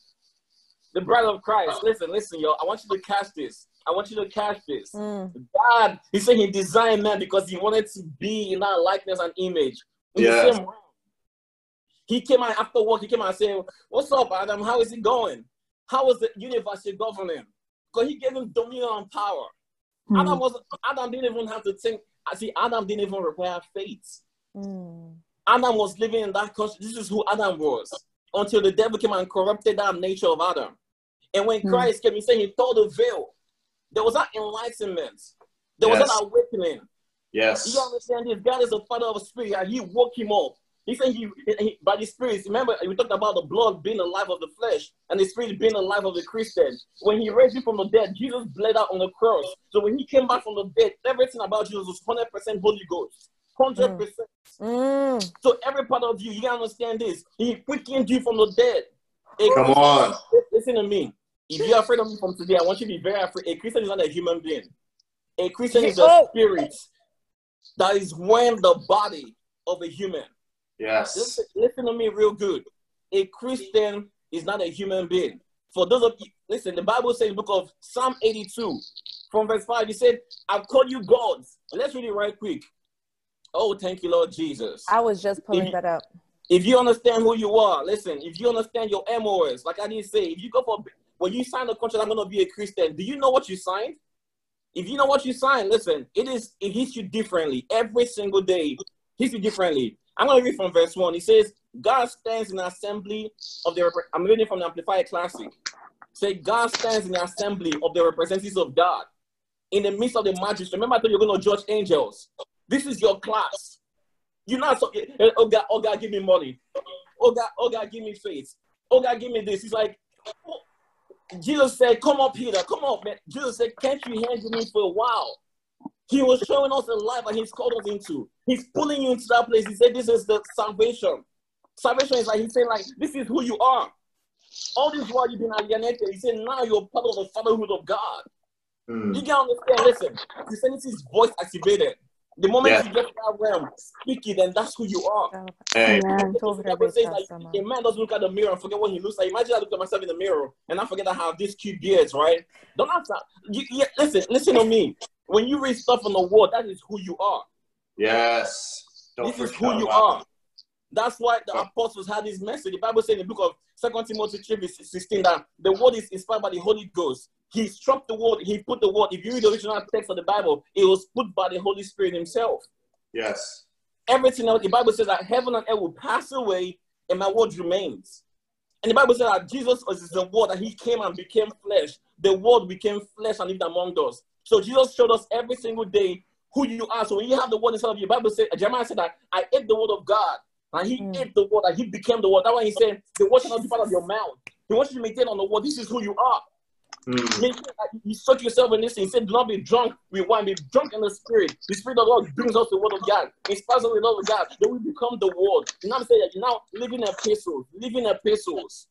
S4: The bride of Christ. Listen, listen, yo. I want you to catch this. I want you to catch this.
S1: Mm.
S4: God, he said he designed man because he wanted to be in that likeness and image. In the same realm. He came out after work, he came out and said, What's up, Adam? How is it going? How is the universe governing? Because he gave him dominion and power.
S3: Mm.
S4: Adam was Adam didn't even have to think. I see Adam didn't even require faith.
S1: Mm.
S4: Adam was living in that country. This is who Adam was until the devil came and corrupted that nature of Adam. And when
S3: Hmm.
S4: Christ came, he said he tore the veil. There was that enlightenment. There was
S2: Yes.
S4: that awakening.
S2: Yes.
S4: You understand this? God is the father of a spirit, and he woke him up. He said he, he by the spirit. Remember, we talked about the blood being the life of the flesh, and the spirit being the life of the Christian. When he raised him from the dead, Jesus bled out on the cross. So when he came back from the dead, everything about Jesus was 100% Holy Ghost. 100%.
S1: Mm.
S4: So every part of you, you gotta understand this. He quickened you from the dead. A
S2: Come on.
S4: Listen to me. If you're afraid of me from today, I want you to be very afraid. A Christian is not a human being. A Christian is a
S1: Oh.
S4: spirit that is when the body of a human.
S2: Yes.
S4: Listen, listen to me real good. A Christian is not a human being. For those of you, listen, the Bible says in the book of Psalm 82, from verse 5, he said, I've called you gods. Let's read it right quick. Oh, thank you, Lord Jesus.
S1: I was just pulling
S4: If-
S1: that up.
S4: If you understand who you are, listen, if you understand your MOS, like I didn't say, if you go for, when you sign the contract, I'm going to be a Christian, do you know what you signed? If you know what you signed, listen, it is, it hits you differently. Every single day, hits you differently. I'm going to read from verse 1. He says, God stands in assembly of the, I'm reading from the Amplified Classic. Say, God stands in the assembly of the representatives of God in the midst of the magistrates. Remember, I told you you're going to judge angels. This is your class. You're not so, eh, oh God, oh God, give me money. Oh God, oh God, give me faith. Oh God, give me this. He's like, oh. Jesus said, Come up, Peter, come up, man. Jesus said, Can't you handle me for a while? He was showing us the life that he's called us into. He's pulling you into that place. He said, This is the salvation. Salvation is like he's saying, like, this is who you are. All this while you've been alienated, he said, now you're part of the fatherhood of God.
S2: Mm.
S4: You can understand, listen, Christianity is voice activated. The moment
S2: Yeah.
S4: you get to that realm, speak it, and that's who you are.
S2: Hey.
S3: Amen.
S1: Over
S4: The
S1: there,
S4: Bible says
S1: big
S4: like, a man doesn't look at the mirror and forget what he looks like. Imagine I look at myself in the mirror and I forget I have these cute beards, right? Don't have to. You, you, listen, listen to me. When you read stuff on the wall, that is who you are.
S2: Yes. Don't
S4: this is who you are. That's why the oh. apostles had this message. The Bible says in the book of Second Timothy 3, verse 16 that the word is inspired by the Holy Ghost. He struck the word, he put the word. If you read the original text of the Bible, it was put by the Holy Spirit Himself.
S2: Yes.
S4: Everything else, the Bible says that heaven and earth will pass away and my word remains. And the Bible says that Jesus is the word that he came and became flesh. The word became flesh and lived among us. So Jesus showed us every single day who you are. So when you have the word inside of you, the Bible said, Jeremiah said that I ate the word of God. And he
S1: Mm.
S4: ate the word and he became the word. That's why he said, the word shall not be part of your mouth. He wants you to maintain on the word. This is who you are.
S2: Mm.
S4: Maintain, you soak yourself in this. He said, do not be drunk with wine, be drunk in the spirit. The spirit of God brings us the word of God, inspires us with the love of God. Then we become the word. You know what I'm saying? You're now living epistles, living epistles.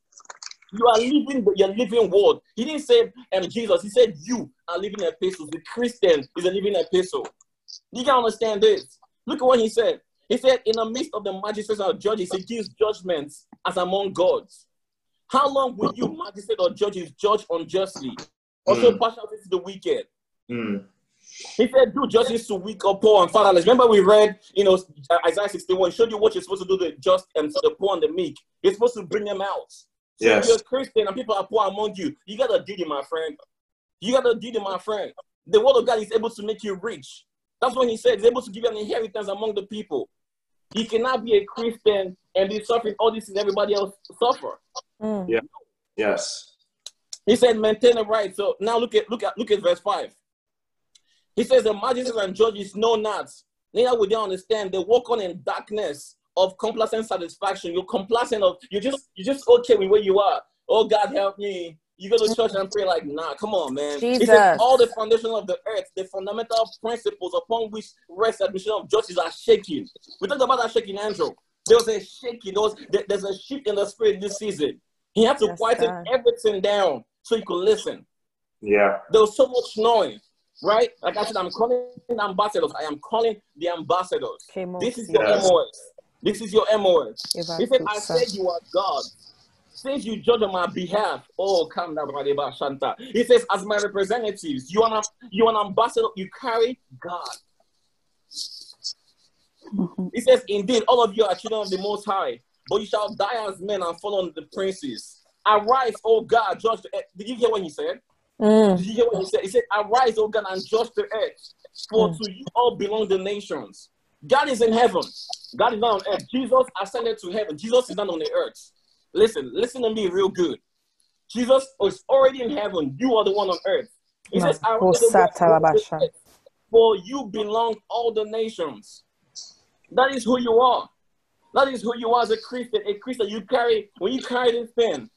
S4: You are living the, your living word. He didn't say um, Jesus, he said you are living epistles. The Christian is a living epistle. You can understand this. Look at what he said. He said, in the midst of the magistrates or judges, he gives judgments as among gods. How long will you, magistrate or judges, judge unjustly? Also,
S2: Mm.
S4: partiality to the wicked.
S2: Mm.
S4: He said, do justice to weak or poor and fatherless. Remember, we read, you know, Isaiah 61, showed you what you're supposed to do to the just and to the poor and the meek. You're supposed to bring them out. So
S2: Yes.
S4: if you're a Christian and people are poor among you, you got to deal, my friend. You got to deal, it, my friend. The word of God is able to make you rich. That's what he said. He's able to give you an inheritance among the people. You cannot be a Christian and be suffering all this and everybody else suffer.
S1: Mm.
S2: Yes.
S4: He said, maintain the right. So now look at look at look at verse 5. He says, The magistrates and judges know not, neither would they understand. They walk on in darkness of complacent satisfaction. You're complacent of you just you're just okay with where you are. Oh God help me. You go to church and pray like, nah, come on, man. He
S1: Jesus.
S4: said all the foundation of the earth, the fundamental principles upon which rests the admission of justice are shaking. We talked about that shaking, Andrew. There was a shaking. There was there- there's a shift in the spirit this season. He had to
S1: Yes,
S4: quieten
S1: God.
S4: everything down so he could listen.
S2: Yeah.
S4: There was so much noise, right? Like I said, I'm calling the ambassadors. I am calling the ambassadors.
S1: Kemo,
S4: This is
S1: see.
S4: your
S2: Yes.
S4: MOS. This is your MOS.
S1: Eva
S4: He said, I said you are God. Since you judge on my behalf, oh, come down, Radeba Shanta. He says, as my representatives, you are, you are an ambassador, you carry God. He says, indeed, all of you are children of the Most High, but you shall die as men and fall on the princes. Arise, O God, judge the earth. Did you hear what he said?
S1: Mm.
S4: Did you hear what he said? He said, Arise, O God, and judge the earth, for to you all belong the nations. God is in heaven. God is not on earth. Jesus ascended to heaven. Jesus is not on the earth. Listen, listen to me real good. Jesus is already in heaven. You are the one on earth. He says,
S1: Ma-
S4: "Arise, O God,
S1: Osata
S4: judge the For you belong all the nations. That is who you are. That is who you are as a Christian. A Christian, you carry, when you carry this pen,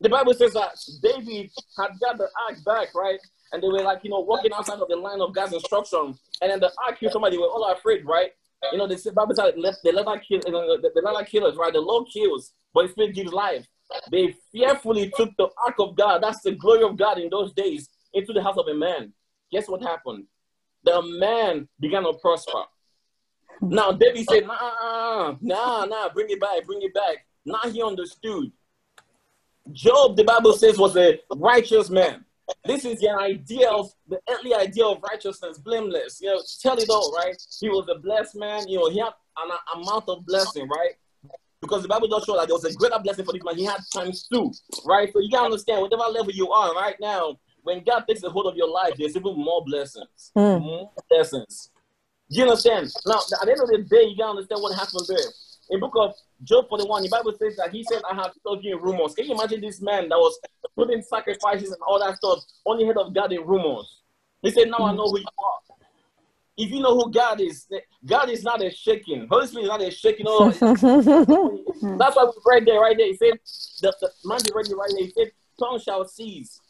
S4: the Bible says that David had got the ark back, right? And they were like, you know, walking outside of the line of God's instruction. And then the ark killed somebody. They were all afraid, right? You know, the Bible says they let that kill, you know, the, the let killers, right? The Lord kills, but His Spirit gives life. They fearfully took the ark of God, that's the glory of God in those days, into the house of a man. Guess what happened? The man began to prosper. Now David said, nah, nah, nah, bring it back, bring it back. Now he understood. Job, the Bible says, was a righteous man. This is your idea of the earthly idea of righteousness, blameless. You know, tell it all, right? He was a blessed man. You know, he had an amount of blessing, right? Because the Bible does show that there was a greater blessing for this man. He had times two, right? So you gotta understand, whatever level you are right now, when God takes a hold of your life, there's even more blessings.
S1: Mm.
S4: More blessings. You understand? Now, at the end of the day, you gotta understand what happened there. In book of Job 41, the Bible says that he said, I have told you in rumors. Can you imagine this man that was putting sacrifices and all that stuff, only head of God in rumors? He said, Now I know who you are. If you know who God is, God is not a shaking. Holy Spirit is not a shaking. Oh, [laughs] that's why we read there, right there. He said, the, the man be ready right there. He said, tongue shall cease.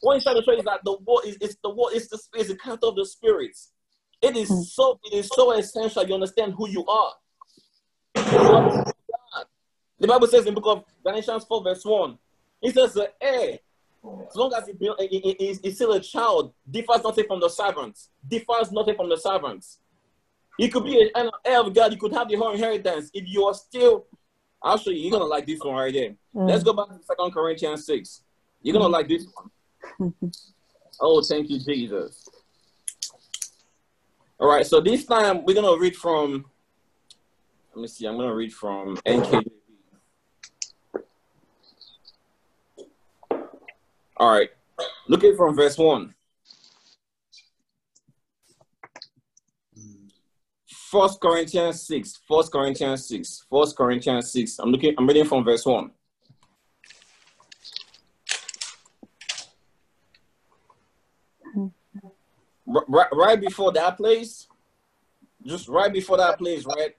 S4: What he's trying to show is that the word is it's the word, it's the it's the character of the spirits. It is hmm. so it is so essential you understand who you are. The Bible says in the book of Galatians 4, verse 1, it says the heir, as long as he, he- he- he- he's still a child, differs nothing from the servants. Differs nothing from the servants. He could be an heir of God, you could have the whole inheritance. If you are still, I'll show you, you're gonna like this one right there. Mm. Let's go back to Second Corinthians 6. You're gonna like this one. [laughs] oh, thank you, Jesus. All right, so this time we're gonna read from. Let me see. I'm gonna read from NKJV. All right, look at from verse one. First Corinthians six. First Corinthians six. First Corinthians six. I'm looking. I'm reading from verse one. Right, right before that place, just right before that place, right,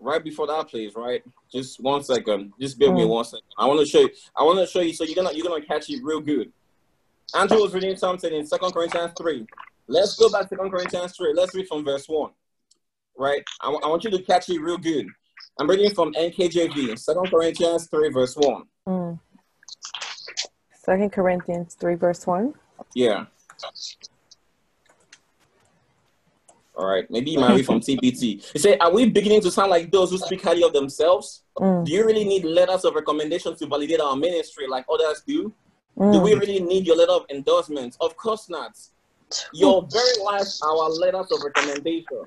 S4: right before that place, right. Just one second. Just bear with me
S1: Mm.
S4: one second. I want to show you. I want to show you. So you're gonna you're gonna catch it real good. Andrew was reading something in Second Corinthians three. Let's go back to Second Corinthians three. Let's read from verse one. Right. I, I want you to catch it real good. I'm reading from NKJV. Second Corinthians three, verse one.
S1: Mm. Second Corinthians 3, verse 1.
S4: Yeah. All right, maybe you might read from TPT. He said, "Are we beginning to sound like those who speak highly of themselves?
S1: Mm.
S4: Do you really need letters of recommendation to validate our ministry like others do? Do
S1: Mm.
S4: we really need your letter of endorsement? Of course not. Your very lives are our letters of recommendation.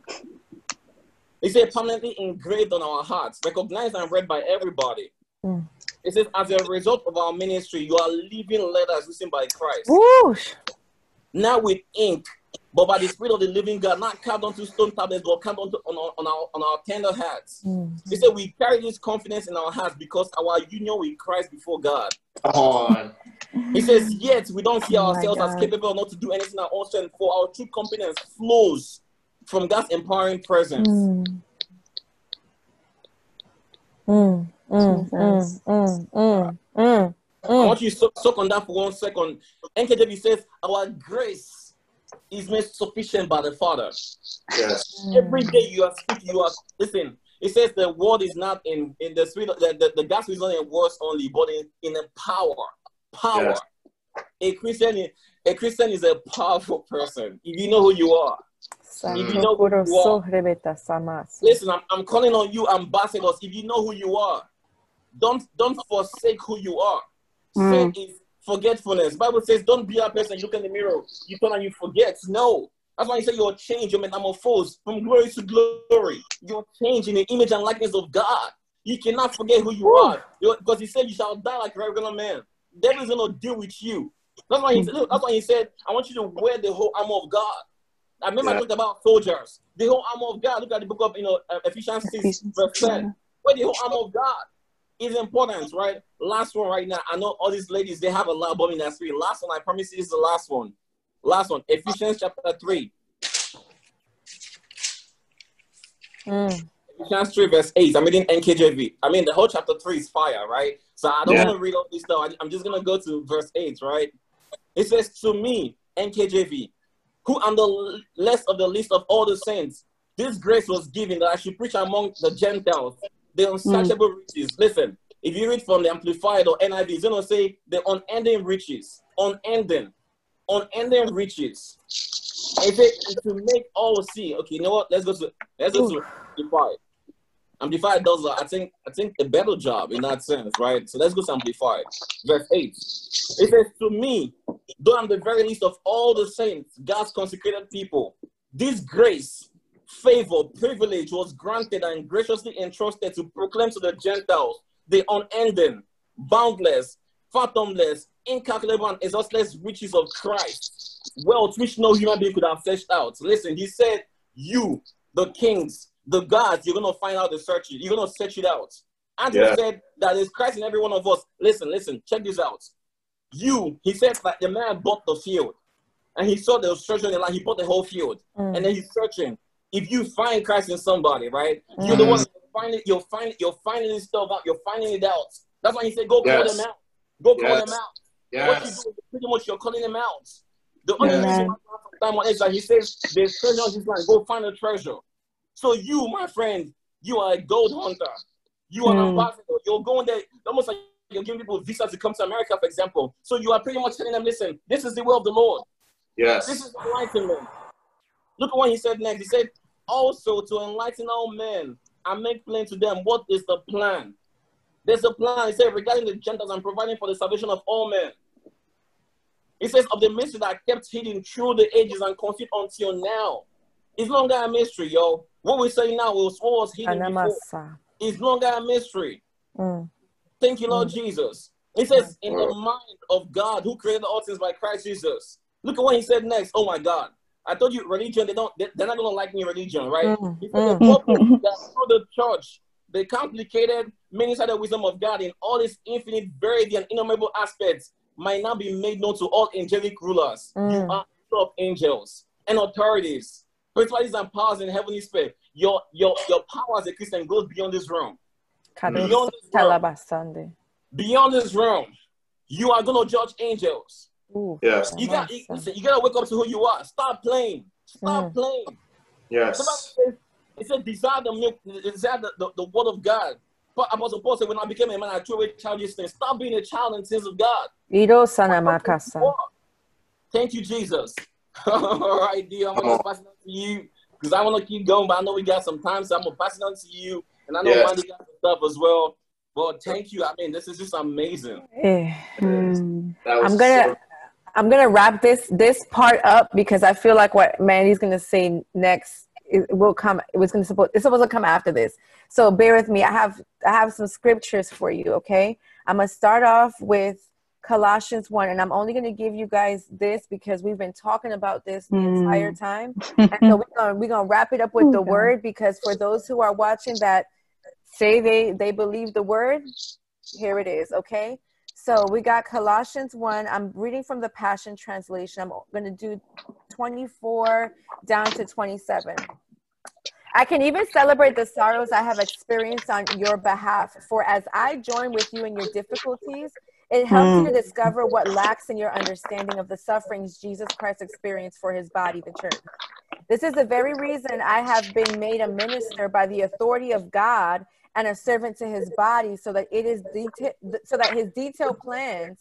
S4: Said, permanently engraved on our hearts, recognized and read by everybody.
S1: Mm.
S4: It says, as a result of our ministry, you are living letters written by Christ.
S1: Whoosh.
S4: Not with ink, but by the Spirit of the living God, not carved onto stone tablets, but carved onto, on, our, on, our, on our tender hearts.
S1: Mm.
S4: He said, we carry this confidence in our hearts because our union with Christ before God.
S2: Come on.
S4: He says, yet we don't see
S1: Oh
S4: ourselves as capable not to do anything in our own strength, for our true confidence flows from God's empowering presence.
S1: Mm. Mm. Mm.
S3: Jesus.
S1: Mm. Mm. Mm.
S4: I want you to soak, soak on that for one second. NKJV says, Our grace is made sufficient by the Father.
S2: Yes.
S4: Every day you are speaking, you are listen. It says the word is not in in the spirit, the, the, the gospel is not in words only, but in, in a power. Power.
S2: Yes.
S4: A Christian is a Christian is a powerful person. If you know who you are. If you know who you are. Listen, I'm, I'm calling on you, ambassadors. If you know who you are, don't don't forsake who you are.
S3: Mm.
S4: Sin is forgetfulness. Bible says, don't be a person. You look in the mirror, you turn and you forget. No, that's why you say you're changed. You're metamorphosed from glory to glory. You're changed in the image and likeness of God. You cannot forget who you
S1: Woo.
S4: are You- because He said you shall die like a regular man. Devil's gonna deal with you. That's why he. That's why he said, I want you to wear the whole armor of God. I remember I
S2: Yeah.
S4: talked about soldiers. The whole armor of God. Look at the book of you know uh, Ephesians six verse
S3: six,
S4: ten. Where the whole armor of God is important, right? Last one right now. I know all these ladies they have a lot of in that spirit. Last one, I promise you, this is the last one. Last one, Ephesians chapter three.
S1: Mm.
S4: Ephesians 3, verse 8. I'm reading NKJV. I mean, the whole chapter 3 is fire, right? So I don't
S2: Yeah.
S4: want to read all this stuff. I- I'm just going to go to verse 8, right? It says, To me, NKJV, who am the l- less of the least of all the saints, this grace was given that I should preach among the Gentiles the unsearchable riches. Listen, if you read from the Amplified or NIV, it's going to say the unending riches, unending, unending riches. If it to make all see. Okay, you know what? Let's go to let's go to Amplified. Amplified does, uh, I think, I think a better job in that sense, right? So let's go to Amplified, verse eight. It says, "To me, though I'm the very least of all the saints, God's consecrated people, this grace, favor, privilege was granted and graciously entrusted to proclaim to the Gentiles the unending, boundless, fathomless, incalculable, and exhaustless riches of Christ, wealth which no human being could have fetched out." Listen, he said, "You, the kings." the gods, you're gonna find out the search it. You're gonna search it out. And
S2: Yeah.
S4: said that there's Christ in every one of us. Listen, listen, check this out. You, he said that the man bought the field, and he saw the treasure in the land. He bought the whole field,
S1: Mm.
S4: and then he's searching. If you find Christ in somebody, right, you're the
S2: Mhm.
S4: one you're finding. You're finding. You're finding this stuff out. You're finding it out. That's why he said, "Go call them out. Go call
S2: Yes.
S4: them out." What you do is pretty much you're calling them out. The only
S3: Amen.
S4: reason why I time on is that he says there's treasure on this land. Go find the treasure. So you, my friend, you are a gold hunter. You are an
S3: Hmm.
S4: ambassador. You're going there almost like you're giving people visas to come to America, for example. So you are pretty much telling them, listen, this is the will of the Lord. Yes. This
S2: Yes.
S4: is enlightenment. Look at what he said next. He said, also to enlighten all men and make plain to them what is the plan. There's a plan. He said, regarding the Gentiles and providing for the salvation of all men. He says, of the mystery that kept hidden through the ages and concealed until now. It's no longer a mystery, yo. What we're saying now was what was hidden before.
S1: Anamasa.
S4: It's no longer a mystery.
S1: Mm.
S4: Thank you, Lord Jesus. He says, in the mind of God who created all things by Christ Jesus. Look at what he said next. Oh my God. I told you religion, they don't they- they're not gonna like me religion, right?
S1: Mm, mm.
S4: the through the church, the complicated, many-sided wisdom of God in all its infinite, varied, and innumerable aspects might not be made known to all angelic rulers. You
S1: Mm.
S4: are of angels and authorities, principalities and powers in heavenly space. Your your your power as a Christian goes beyond this
S1: room.
S4: Beyond this realm.
S1: Talabasande.
S4: Beyond this realm, you are gonna judge angels.
S1: Ooh.
S2: Yes.
S4: You got you, listen, you gotta wake up to who you are. Stop playing. Stop
S1: Mm.
S4: playing.
S2: Yes.
S4: Somebody says, it said, desire the milk, desire the, the, the word of God. But Apostle Paul said, when I became a man, I threw away childish things. Stop being a child in the things of God.
S1: Ido Sanamakasa.
S4: Thank you, Jesus. [laughs] All right, dear. I'm gonna pass it on to you. because I want to keep going, but I know we got some time, so I'm gonna pass it on to you, and I know
S2: Yes.
S4: Mandy got some stuff as well. Well, thank you. I mean, this is just amazing.
S1: Eh.
S3: Mm.
S2: That was
S1: I'm gonna
S2: so-
S1: I'm gonna wrap this this part up because I feel like what Mandy's gonna say next it will come. It was gonna support. It's supposed to come after this. So bear with me. I have I have some scriptures for you. Okay, I'm gonna start off with Colossians one, and I'm only gonna give you guys this because we've been talking about this the
S3: Mm.
S1: entire time. [laughs] And so we're gonna we're gonna wrap it up with
S3: Oh,
S1: the word because for those who are watching that say they they believe the word, here it is. Okay. So we got Colossians 1. I'm reading from the Passion Translation. I'm going to do 24 down to 27. I can even celebrate the sorrows I have experienced on your behalf, for as I join with you in your difficulties, it helps you to hmm. discover what lacks in your understanding of the sufferings Jesus Christ experienced for his body, the church. This is the very reason I have been made a minister by the authority of God and a servant to his body so that it is deta- so that his detailed plans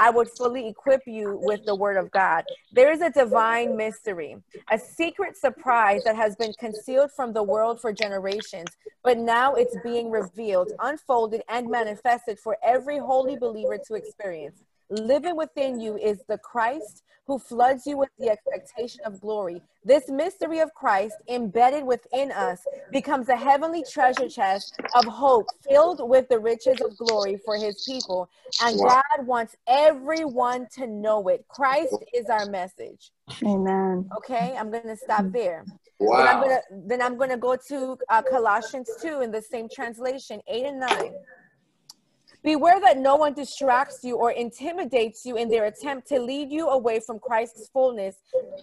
S1: I would fully equip you with the word of God. There is a divine mystery, a secret surprise that has been concealed from the world for generations, but now it's being revealed, unfolded, and manifested for every holy believer to experience. Living within you is the Christ who floods you with the expectation of glory. This mystery of Christ embedded within us becomes a heavenly treasure chest of hope filled with the riches of glory for his people. And
S2: Wow.
S1: God wants everyone to know it. Christ is our message.
S3: Amen.
S1: Okay, I'm going to stop there. Then I'm
S2: wow.
S1: gonna then I'm gonna go to uh, Colossians two in the same translation, eight and nine. Beware that no one distracts you or intimidates you in their attempt to lead you away from Christ's fullness,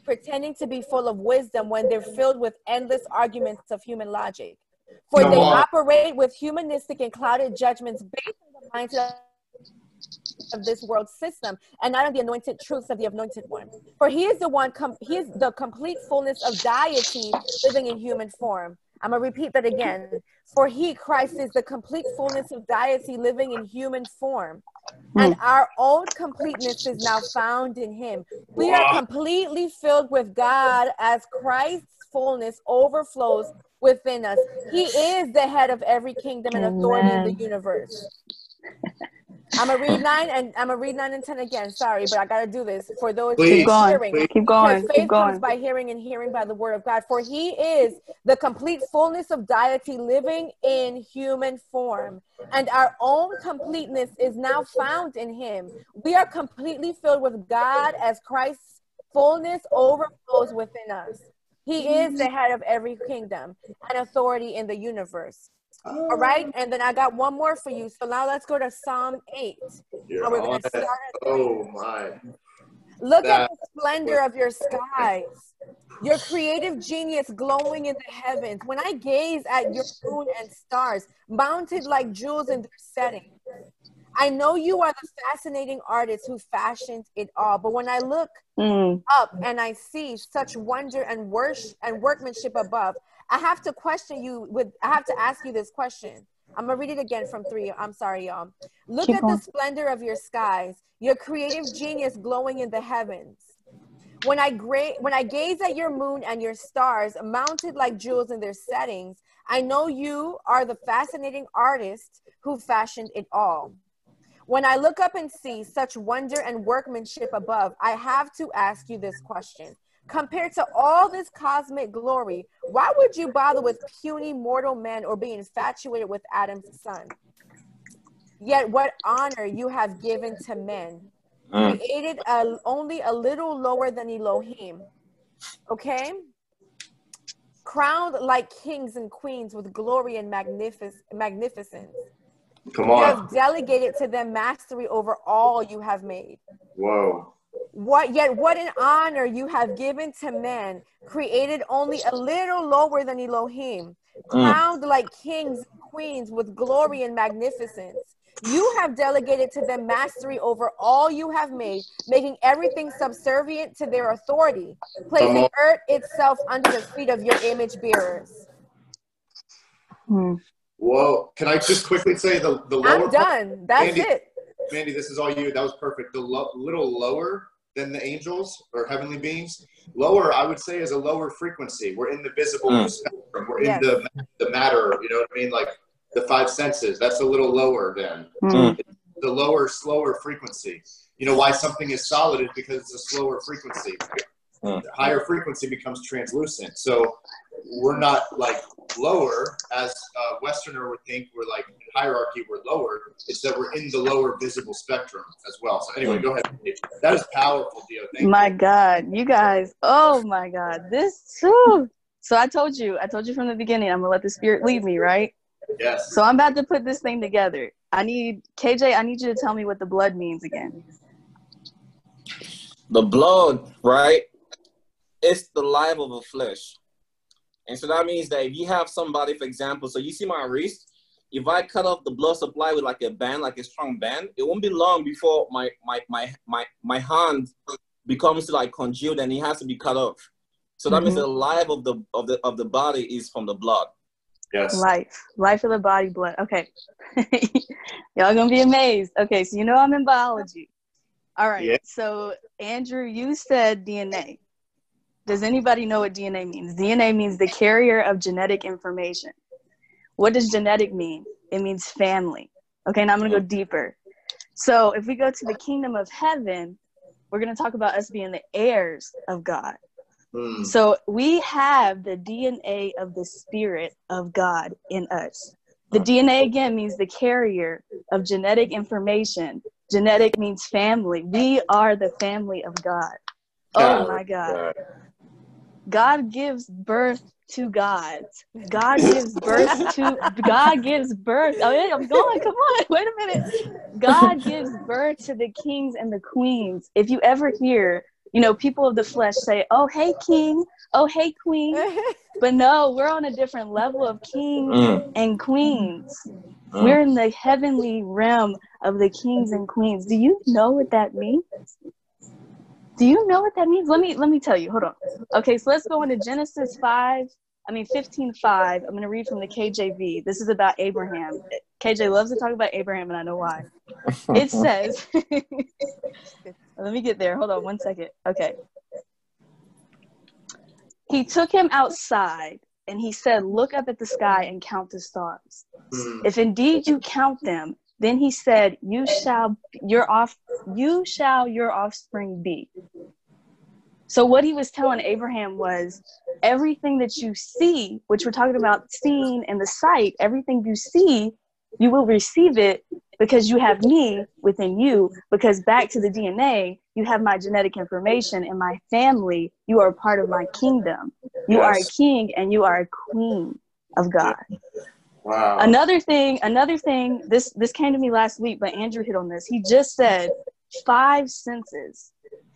S1: pretending to be full of wisdom when they're filled with endless arguments of human logic. For
S2: Come
S1: they operate with humanistic and clouded judgments based on the mindset of this world system and not on the anointed truths of the anointed one. For he is the one, com- he is the complete fullness of deity living in human form. I'm going to repeat that again. For he, Christ, is the complete fullness of deity living in human form. And hmm. our own completeness is now found in him. We are completely filled with God as Christ's fullness overflows within us. He is the head of every kingdom and authority in the universe. I'm gonna read nine and I'm gonna read nine and ten again. Sorry, but I gotta do this for those
S2: Please.
S1: who
S3: Keep going.
S1: hearing.
S2: Please.
S3: Keep going.
S1: Because faith
S3: Keep
S1: comes by hearing and hearing by the word of God. For he is the complete fullness of deity living in human form. And our own completeness is now found in him. We are completely filled with God as Christ's fullness overflows within us. He is the head of every kingdom and authority in the universe. All right, and then I got one more for you. So now let's go to Psalm 8.
S2: You're
S1: And we're going to start at
S2: Oh my.
S1: Look
S2: That-
S1: at the splendor of your skies, your creative genius glowing in the heavens. When I gaze at your moon and stars, mounted like jewels in their setting, I know you are the fascinating artist who fashioned it all. But when I look
S3: Mm.
S1: up and I see such wonder and worship and workmanship above, I have to question you with I have to ask you this question. I'm gonna read it again from three. I'm sorry, y'all. Look
S3: Keep
S1: at
S3: going.
S1: the splendor of your skies, your creative genius glowing in the heavens. When I gra- when I gaze at your moon and your stars, mounted like jewels in their settings, I know you are the fascinating artist who fashioned it all. When I look up and see such wonder and workmanship above, I have to ask you this question. Compared to all this cosmic glory, why would you bother with puny mortal men or be infatuated with Adam's son? Yet, what honor you have given to men,
S4: Mm.
S1: created a, only a little lower than Elohim. Okay? Crowned like kings and queens with glory and magnific- magnificence.
S2: Come
S1: You
S2: on.
S1: have delegated to them mastery over all you have made.
S2: Whoa.
S1: What yet what an honor you have given to men, created only a little lower than Elohim, crowned like kings and queens with glory and magnificence. You have delegated to them mastery over all you have made, making everything subservient to their authority, placing
S2: on.
S1: earth itself under the feet of your image bearers.
S3: Mm.
S2: Whoa. Can I just quickly say the, the lower
S1: I'm
S2: part-
S1: done. That's
S2: Andy-
S1: it.
S2: Mandy, this is all you. That was perfect. The lo- little lower than the angels or heavenly beings. Lower, I would say, is a lower frequency. We're in the visible
S4: Mm.
S2: spectrum. We're
S1: Yes.
S2: in the the matter. You know what I mean? Like the five senses. That's a little lower than
S3: Mm.
S2: the lower, slower frequency. You know why something is solid is because it's a slower frequency.
S4: Hmm.
S2: The higher frequency becomes translucent. So we're not like lower as a Westerner would think. We're like in hierarchy. We're lower. It's that we're in the lower visible spectrum as well. So anyway, go ahead. That is powerful, Dio. Thank
S3: My God, you guys. Oh my God, this. whew. So I told you, I told you from the beginning, I'm gonna let the spirit lead me, right?
S2: Yes.
S3: So I'm about to put this thing together. I need KJ. I need you to tell me what the blood means again.
S4: The blood, right? It's the life of the flesh. And so that means that if you have somebody, for example, so you see my wrist, if I cut off the blood supply with like a band, like a strong band, it won't be long before my my my my, my hand becomes like congealed and it has to be cut off. So that means
S3: Mhm.
S4: the life of the of the of the body is from the blood.
S2: Yes.
S3: Life, life of the body, blood. Okay, [laughs] y'all gonna be amazed. Okay, so you know I'm in biology. All right.
S2: Yeah.
S3: So Andrew, you said DNA. Does anybody know what DNA means? DNA means the carrier of genetic information. What does genetic mean? It means family. Okay, now I'm gonna go deeper. So if we go to the kingdom of heaven, we're gonna talk about us being the heirs of God.
S2: Hmm.
S3: So we have the DNA of the Spirit of God in us. The DNA again means the carrier of genetic information. Genetic means family. We are the family of God. Oh my God. God gives birth to gods. God gives birth to God gives birth. Oh, yeah, I'm going. Come on. [laughs] Wait a minute. God gives birth to the kings and the queens. If you ever hear, you know, people of the flesh say, "Oh, hey king. Oh, hey queen." [laughs] But no, we're on a different level of kings
S4: Mm,
S3: and queens.
S4: mm.
S3: We're in the heavenly realm of the kings and queens. Do you know what that means? Do you know what that means? Let me let me tell you. Hold on. Okay, so let's go into Genesis 5. I mean 15 5. I'm gonna read from the KJV. This is about Abraham. KJ loves to talk about Abraham, and I know why. It [laughs] says [laughs] let me get there. Hold on one second. Okay. He took him outside and he said, Look up at the sky and count the stars.
S2: Hmm.
S3: If indeed you count them, then he said, You shall your off you shall your offspring be. So what he was telling Abraham was everything that you see, which we're talking about seeing in the sight, everything you see, you will receive it because you have me within you. Because back to the DNA, you have my genetic information and my family. You are part of my kingdom. You are a king and you are a queen of God.
S2: Wow.
S3: Another thing, another thing, this this came to me last week, but Andrew hit on this. He just said five senses.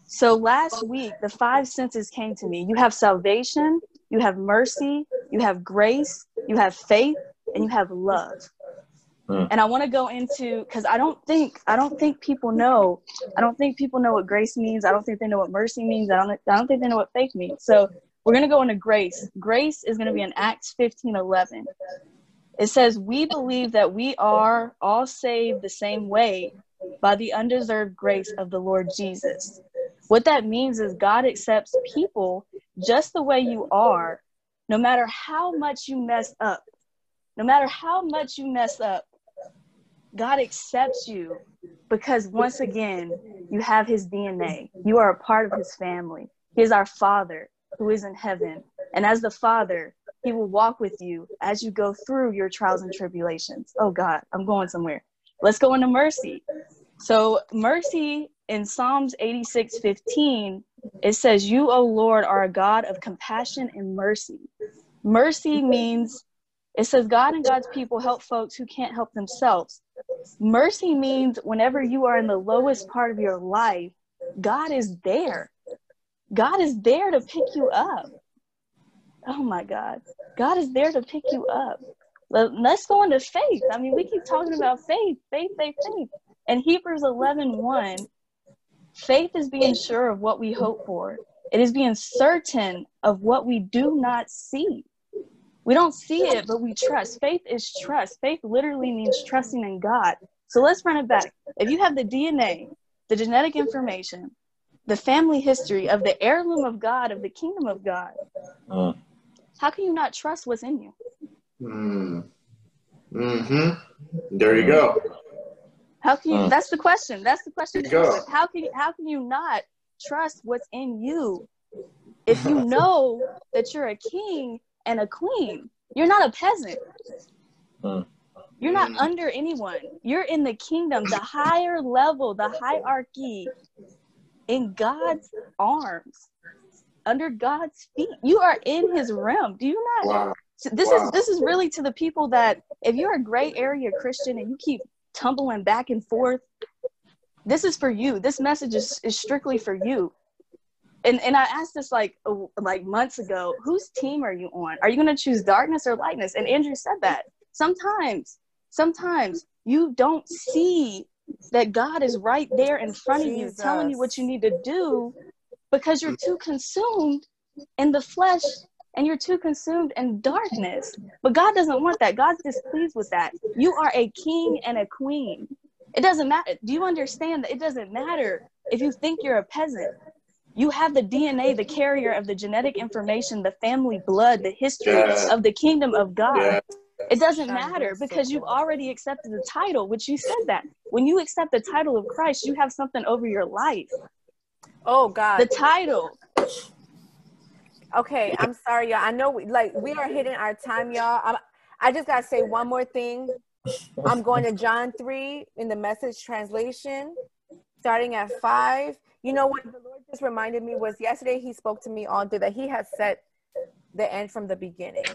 S3: So last week, the five senses came to me. You have salvation, you have mercy, you have grace, you have faith, and you have love.
S4: Hmm.
S3: And I want to go into because I don't think I don't think people know. I don't think people know what grace means. I don't think they know what mercy means. I don't I don't think they know what faith means. So we're gonna go into grace. Grace is gonna be in Acts 15, 11. It says, We believe that we are all saved the same way by the undeserved grace of the Lord Jesus. What that means is God accepts people just the way you are, no matter how much you mess up. No matter how much you mess up, God accepts you because once again, you have his DNA. You are a part of his family. He is our Father who is in heaven. And as the Father, he will walk with you as you go through your trials and tribulations. Oh God, I'm going somewhere. Let's go into mercy. So, mercy in Psalms 86 15, it says, You, O Lord, are a God of compassion and mercy. Mercy means, it says, God and God's people help folks who can't help themselves. Mercy means whenever you are in the lowest part of your life, God is there. God is there to pick you up. Oh my God. God is there to pick you up. Let- Let's go into faith. I mean, we keep talking about faith, faith, faith, faith. And Hebrews 11 1, faith is being sure of what we hope for, it is being certain of what we do not see. We don't see it, but we trust. Faith is trust. Faith literally means trusting in God. So let's run it back. If you have the DNA, the genetic information, the family history of the heirloom of God, of the kingdom of God,
S4: Mm.
S3: How can you not trust what's in you?
S2: Mm. Mm-hmm. There you go.
S3: How can you?
S4: Mm.
S3: That's the question. That's the question.
S2: There you go.
S3: How can you? How can you not trust what's in you if you know that you're a king and a queen? You're not a peasant.
S4: Mm.
S3: You're not
S2: Mm.
S3: under anyone. You're in the kingdom, the higher level, the hierarchy, in God's arms, under God's feet. You are in His realm. Do you not?
S2: Wow.
S3: So this
S2: Wow.
S3: is this is really to the people that if you're a gray area Christian and you keep tumbling back and forth, this is for you. This message is, is strictly for you. And and I asked this like like months ago. Whose team are you on? Are you going to choose darkness or lightness? And Andrew said that sometimes, sometimes you don't see that God is right there in front of you, telling you what you need to do, because you're mm. too consumed in the flesh and you're too consumed in darkness. But God doesn't want that. God's displeased with that. You are a king and a queen. It doesn't matter. Do you understand that it doesn't matter if you think you're a peasant? You have the DNA, the carrier of the genetic information, the family blood, the history
S2: Yeah.
S3: of the kingdom of God.
S2: Yeah.
S3: It doesn't matter because you've already accepted the title, which you said that. When you accept the title of Christ, you have something over your life.
S1: Oh God.
S3: The title.
S1: Okay, I'm sorry, y'all. I know, we, like, we are hitting our time, y'all. I'm, I just gotta say one more thing. I'm going to John three in the Message translation, starting at five. You know what the Lord just reminded me was yesterday. He spoke to me all day that He has set the end from the beginning.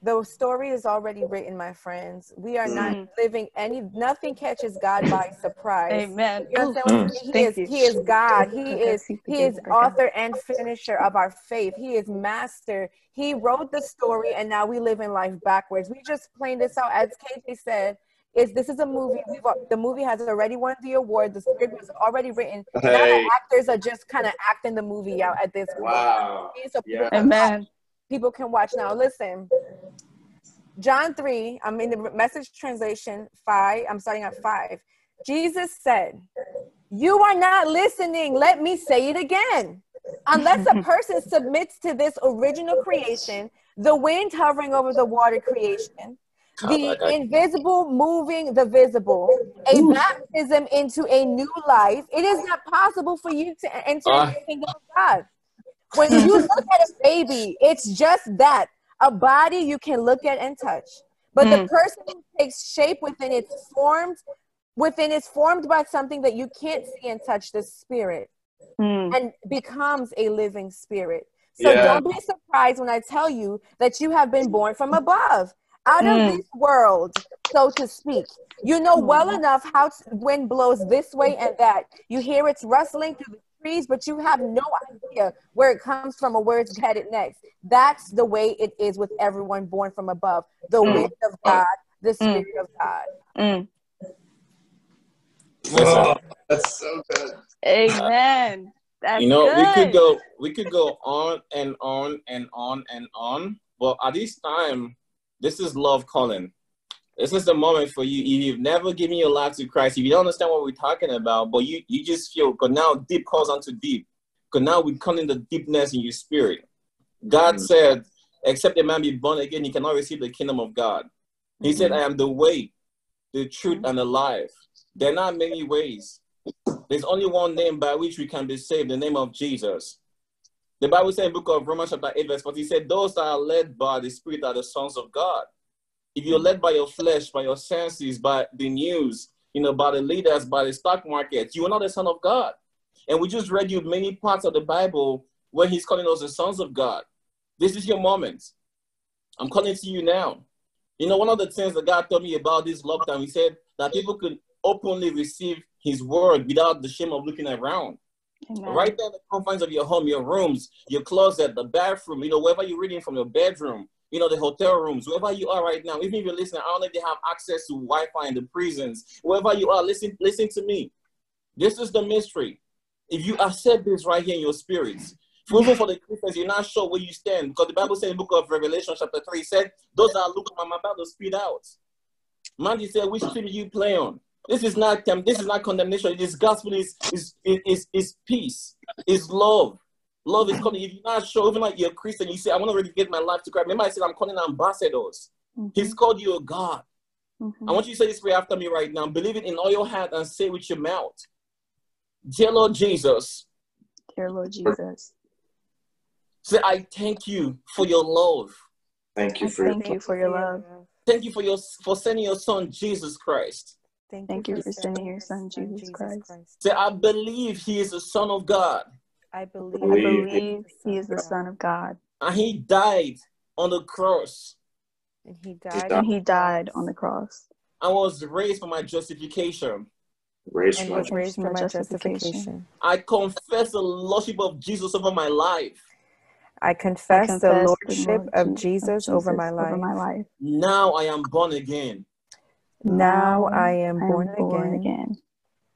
S1: The story is already written, my friends. We are not
S3: Mhm.
S1: living any. Nothing catches God by surprise.
S3: Amen.
S1: You understand what I'm saying? He is
S3: you.
S1: he is God. He is he is
S3: forgive me, God.
S1: author and finisher of our faith. He is master. He wrote the story and now we live in life backwards. We just playing this out as KJ said. Is this is a movie? We've, the movie has already won the award. The script was already written. Now the actors are just kind of acting the movie out at this point.
S2: Wow. Yeah.
S1: can watch
S3: Amen.
S1: People can watch now. Listen, John 3, I'm in the message translation 5. I'm starting at 5. Jesus said, You are not listening. Let me say it again. Unless a [laughs] person submits to this original creation, the wind hovering over the water creation, the invisible moving the visible, a baptism into a new life, it is not possible for you to enter
S4: Ah.
S1: the kingdom of God. When you [laughs] look at a baby, it's just that a body you can look at and touch. But the
S3: Mm.
S1: person who takes shape within it's formed within is formed by something that you can't see and touch the spirit
S3: Mm.
S1: and becomes a living spirit. So
S2: Yeah.
S1: don't be surprised when I tell you that you have been born from above, out of
S3: Mm.
S1: this world, so to speak. You know well enough how t- wind blows this way and that. You hear it's rustling through the trees, but you have no idea where it comes from or where it's headed next. That's the way it is with everyone born from above. The
S3: Mm.
S1: wind of God, the spirit of God.
S3: Mm.
S2: Oh, that's so good.
S3: Amen. That's
S4: you know, we could go we could go on and on and on and on. But at this time, this is love calling. This is the moment for you. If you've never given your life to Christ, if you don't understand what we're talking about, but you you just feel because now deep calls unto deep. Because now we're calling the deepness in your spirit. God
S2: Mm.
S4: said, except a man be born again, he cannot receive the kingdom of God. He said, I am the way, the truth, and the life. There are not many ways. There's only one name by which we can be saved, the name of Jesus. The Bible says in the book of Romans chapter 8, verse 40, he said, Those that are led by the Spirit are the sons of God. If you're led by your flesh, by your senses, by the news, you know, by the leaders, by the stock market, you are not the son of God. And we just read you many parts of the Bible where he's calling us the sons of God. This is your moment. I'm calling to you now. You know, one of the things that God told me about this lockdown, he said that people could openly receive his word without the shame of looking around.
S3: Amen.
S4: Right there in the confines of your home, your rooms, your closet, the bathroom, you know, wherever you're reading from your bedroom, you know, the hotel rooms, wherever you are right now, even if you're listening, I don't know if they have access to Wi-Fi in the prisons, wherever you are, listen, listen to me. This is the mystery. If you accept this right here in your spirits, even for the Christians, you're not sure where you stand. Because the Bible says in the book of Revelation, chapter 3, it said, Those that look, I'm about to speed out. Man, he said, Which team you play on? This is not this is not condemnation. This gospel is is is is peace, is love. Love is calling. If you're not sure, even like you're a Christian, you say, I want to really give my life to Christ. Remember, I said I'm calling ambassadors. Mm-hmm. He's called you a God. Mm-hmm. I want you to say this prayer after me right now. Believe it in all your heart and say with your mouth. Dear Lord Jesus.
S3: Dear Lord Jesus.
S4: Say, I thank you for your love.
S2: Thank you for,
S3: thank your, you for your love.
S4: Thank you for your for sending your son Jesus Christ.
S3: Thank, thank you, you for sending your son Jesus, Jesus Christ. Christ.
S4: Say, I believe he is the Son of God.
S1: I believe,
S3: I believe he is the Son of God.
S4: And he died on the cross.
S1: And he died.
S3: And he died on the cross.
S4: I was raised for my justification.
S2: Raised,
S1: and was raised for my justification.
S4: I confess the lordship of Jesus over my life.
S1: I confess, I confess the, lordship the lordship of Jesus, of Jesus over, my life. over
S3: my life.
S4: Now I am born again.
S1: Now I am born, born again. again.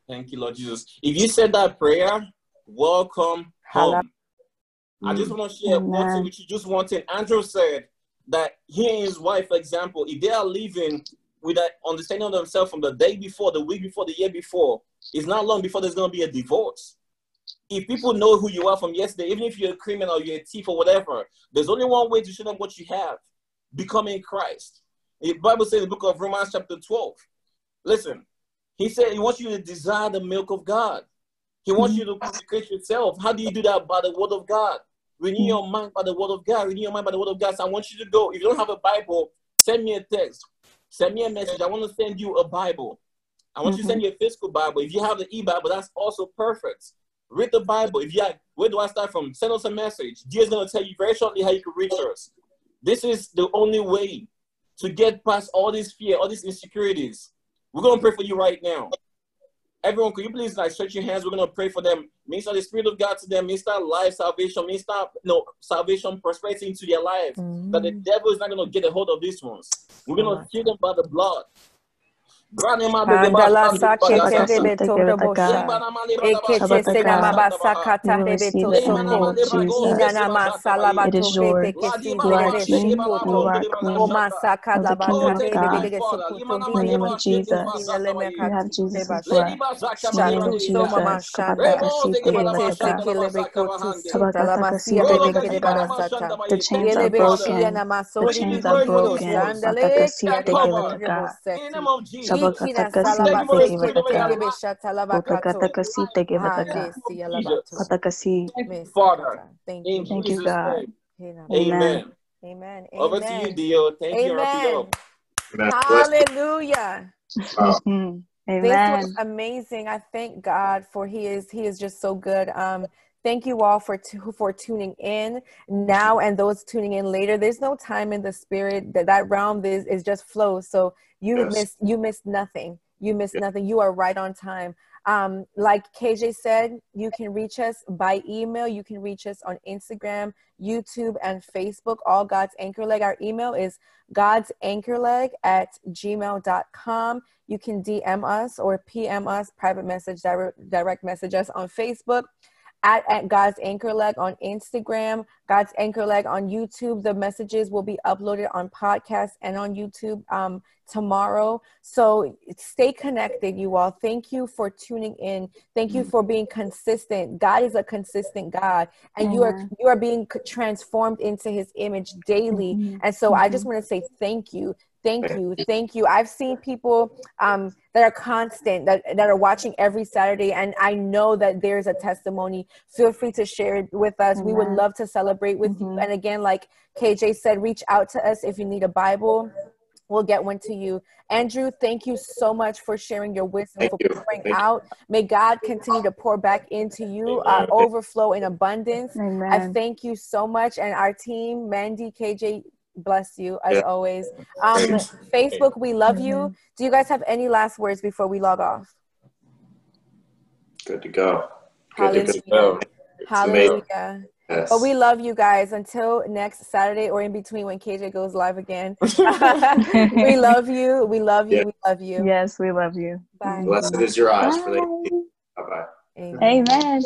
S4: Thank you, Lord Jesus. If you said that prayer, welcome home. I just want to share Amen. one thing with you. Just wanted. Andrew said that he and his wife, for example, if they are living with that understanding of themselves from the day before, the week before, the year before, it's not long before there's going to be a divorce. If people know who you are from yesterday, even if you're a criminal, you're a thief or whatever, there's only one way to show them what you have becoming Christ. The Bible says in the book of Romans, chapter 12. Listen, he said he wants you to desire the milk of God. He wants you to consecrate yourself. How do you do that? By the word of God. Renew your mind by the word of God. Renew your mind by the word of God. So I want you to go. If you don't have a Bible, send me a text. Send me a message. I want to send you a Bible. I want mm-hmm. you to send me a physical Bible. If you have the e-Bible, that's also perfect. Read the Bible. If you have, where do I start from? Send us a message. Dio is going to tell you very shortly how you can reach us. This is the only way to get past all this fear, all these insecurities. We're going to pray for you right now. Everyone, could you please like stretch your hands? We're gonna pray for them. Minister the Spirit of God to them. Minister life, salvation. Minister no salvation, prosperity into their life. Mm-hmm. That the devil is not gonna get a hold of these ones. We're gonna kill them by the blood.
S3: The name of Jesus, you have Jesus' blood. In the name of Jesus, kapataka si tebe kapataka si tebe kapataka. The chains are broken. The chains are broken. Kapataka si tebe kapataka. Kapataka
S4: Father,
S3: thank you, thank you God.
S4: Amen.
S1: Amen.
S4: Over to you, Dio. Thank Amen.
S1: you, Hallelujah.
S3: Amen.
S1: This was amazing. I thank God for He is He is just so good. Um, thank you all for t- for tuning in now and those tuning in later. There's no time in the spirit that that realm is is just flow. So you yes. missed you missed nothing. You missed yes. nothing. You are right on time. Um, like KJ said, you can reach us by email. You can reach us on Instagram, YouTube, and Facebook, all God's Anchor Leg. Our email is God's Anchor Leg at gmail.com. You can DM us or PM us, private message, direct, direct message us on Facebook at, at God's Anchor Leg on Instagram, God's Anchor Leg on YouTube. The messages will be uploaded on podcast and on YouTube um, tomorrow. So stay connected, you all. Thank you for tuning in. Thank you for being consistent. God is a consistent God, and mm-hmm. you are you are being transformed into His image daily. Mm-hmm. And so mm-hmm. I just want to say thank you. Thank you. Thank you. I've seen people um, that are constant, that, that are watching every Saturday, and I know that there's a testimony. Feel free to share it with us. We would love to celebrate with mm-hmm. you. And again, like KJ said, reach out to us if you need a Bible. We'll get one to you. Andrew, thank you so much for sharing your wisdom, thank for you. pouring thank out. You. May God continue to pour back into you, uh, overflow in abundance.
S3: Amen.
S1: I thank you so much. And our team, Mandy, KJ, bless you as yeah. always. Um, Facebook, we love you. Mm-hmm. Do you guys have any last words before we log off?
S2: Good to go.
S1: Good Hallelujah. To go. Hallelujah. Yes. But we love you guys until next Saturday or in between when KJ goes live again. [laughs] [laughs] we love you. We love you. Yeah. We love you.
S3: Yes, we love you.
S1: Bye.
S2: Blessed is your eyes Bye. for the. Bye bye.
S3: Amen. Amen.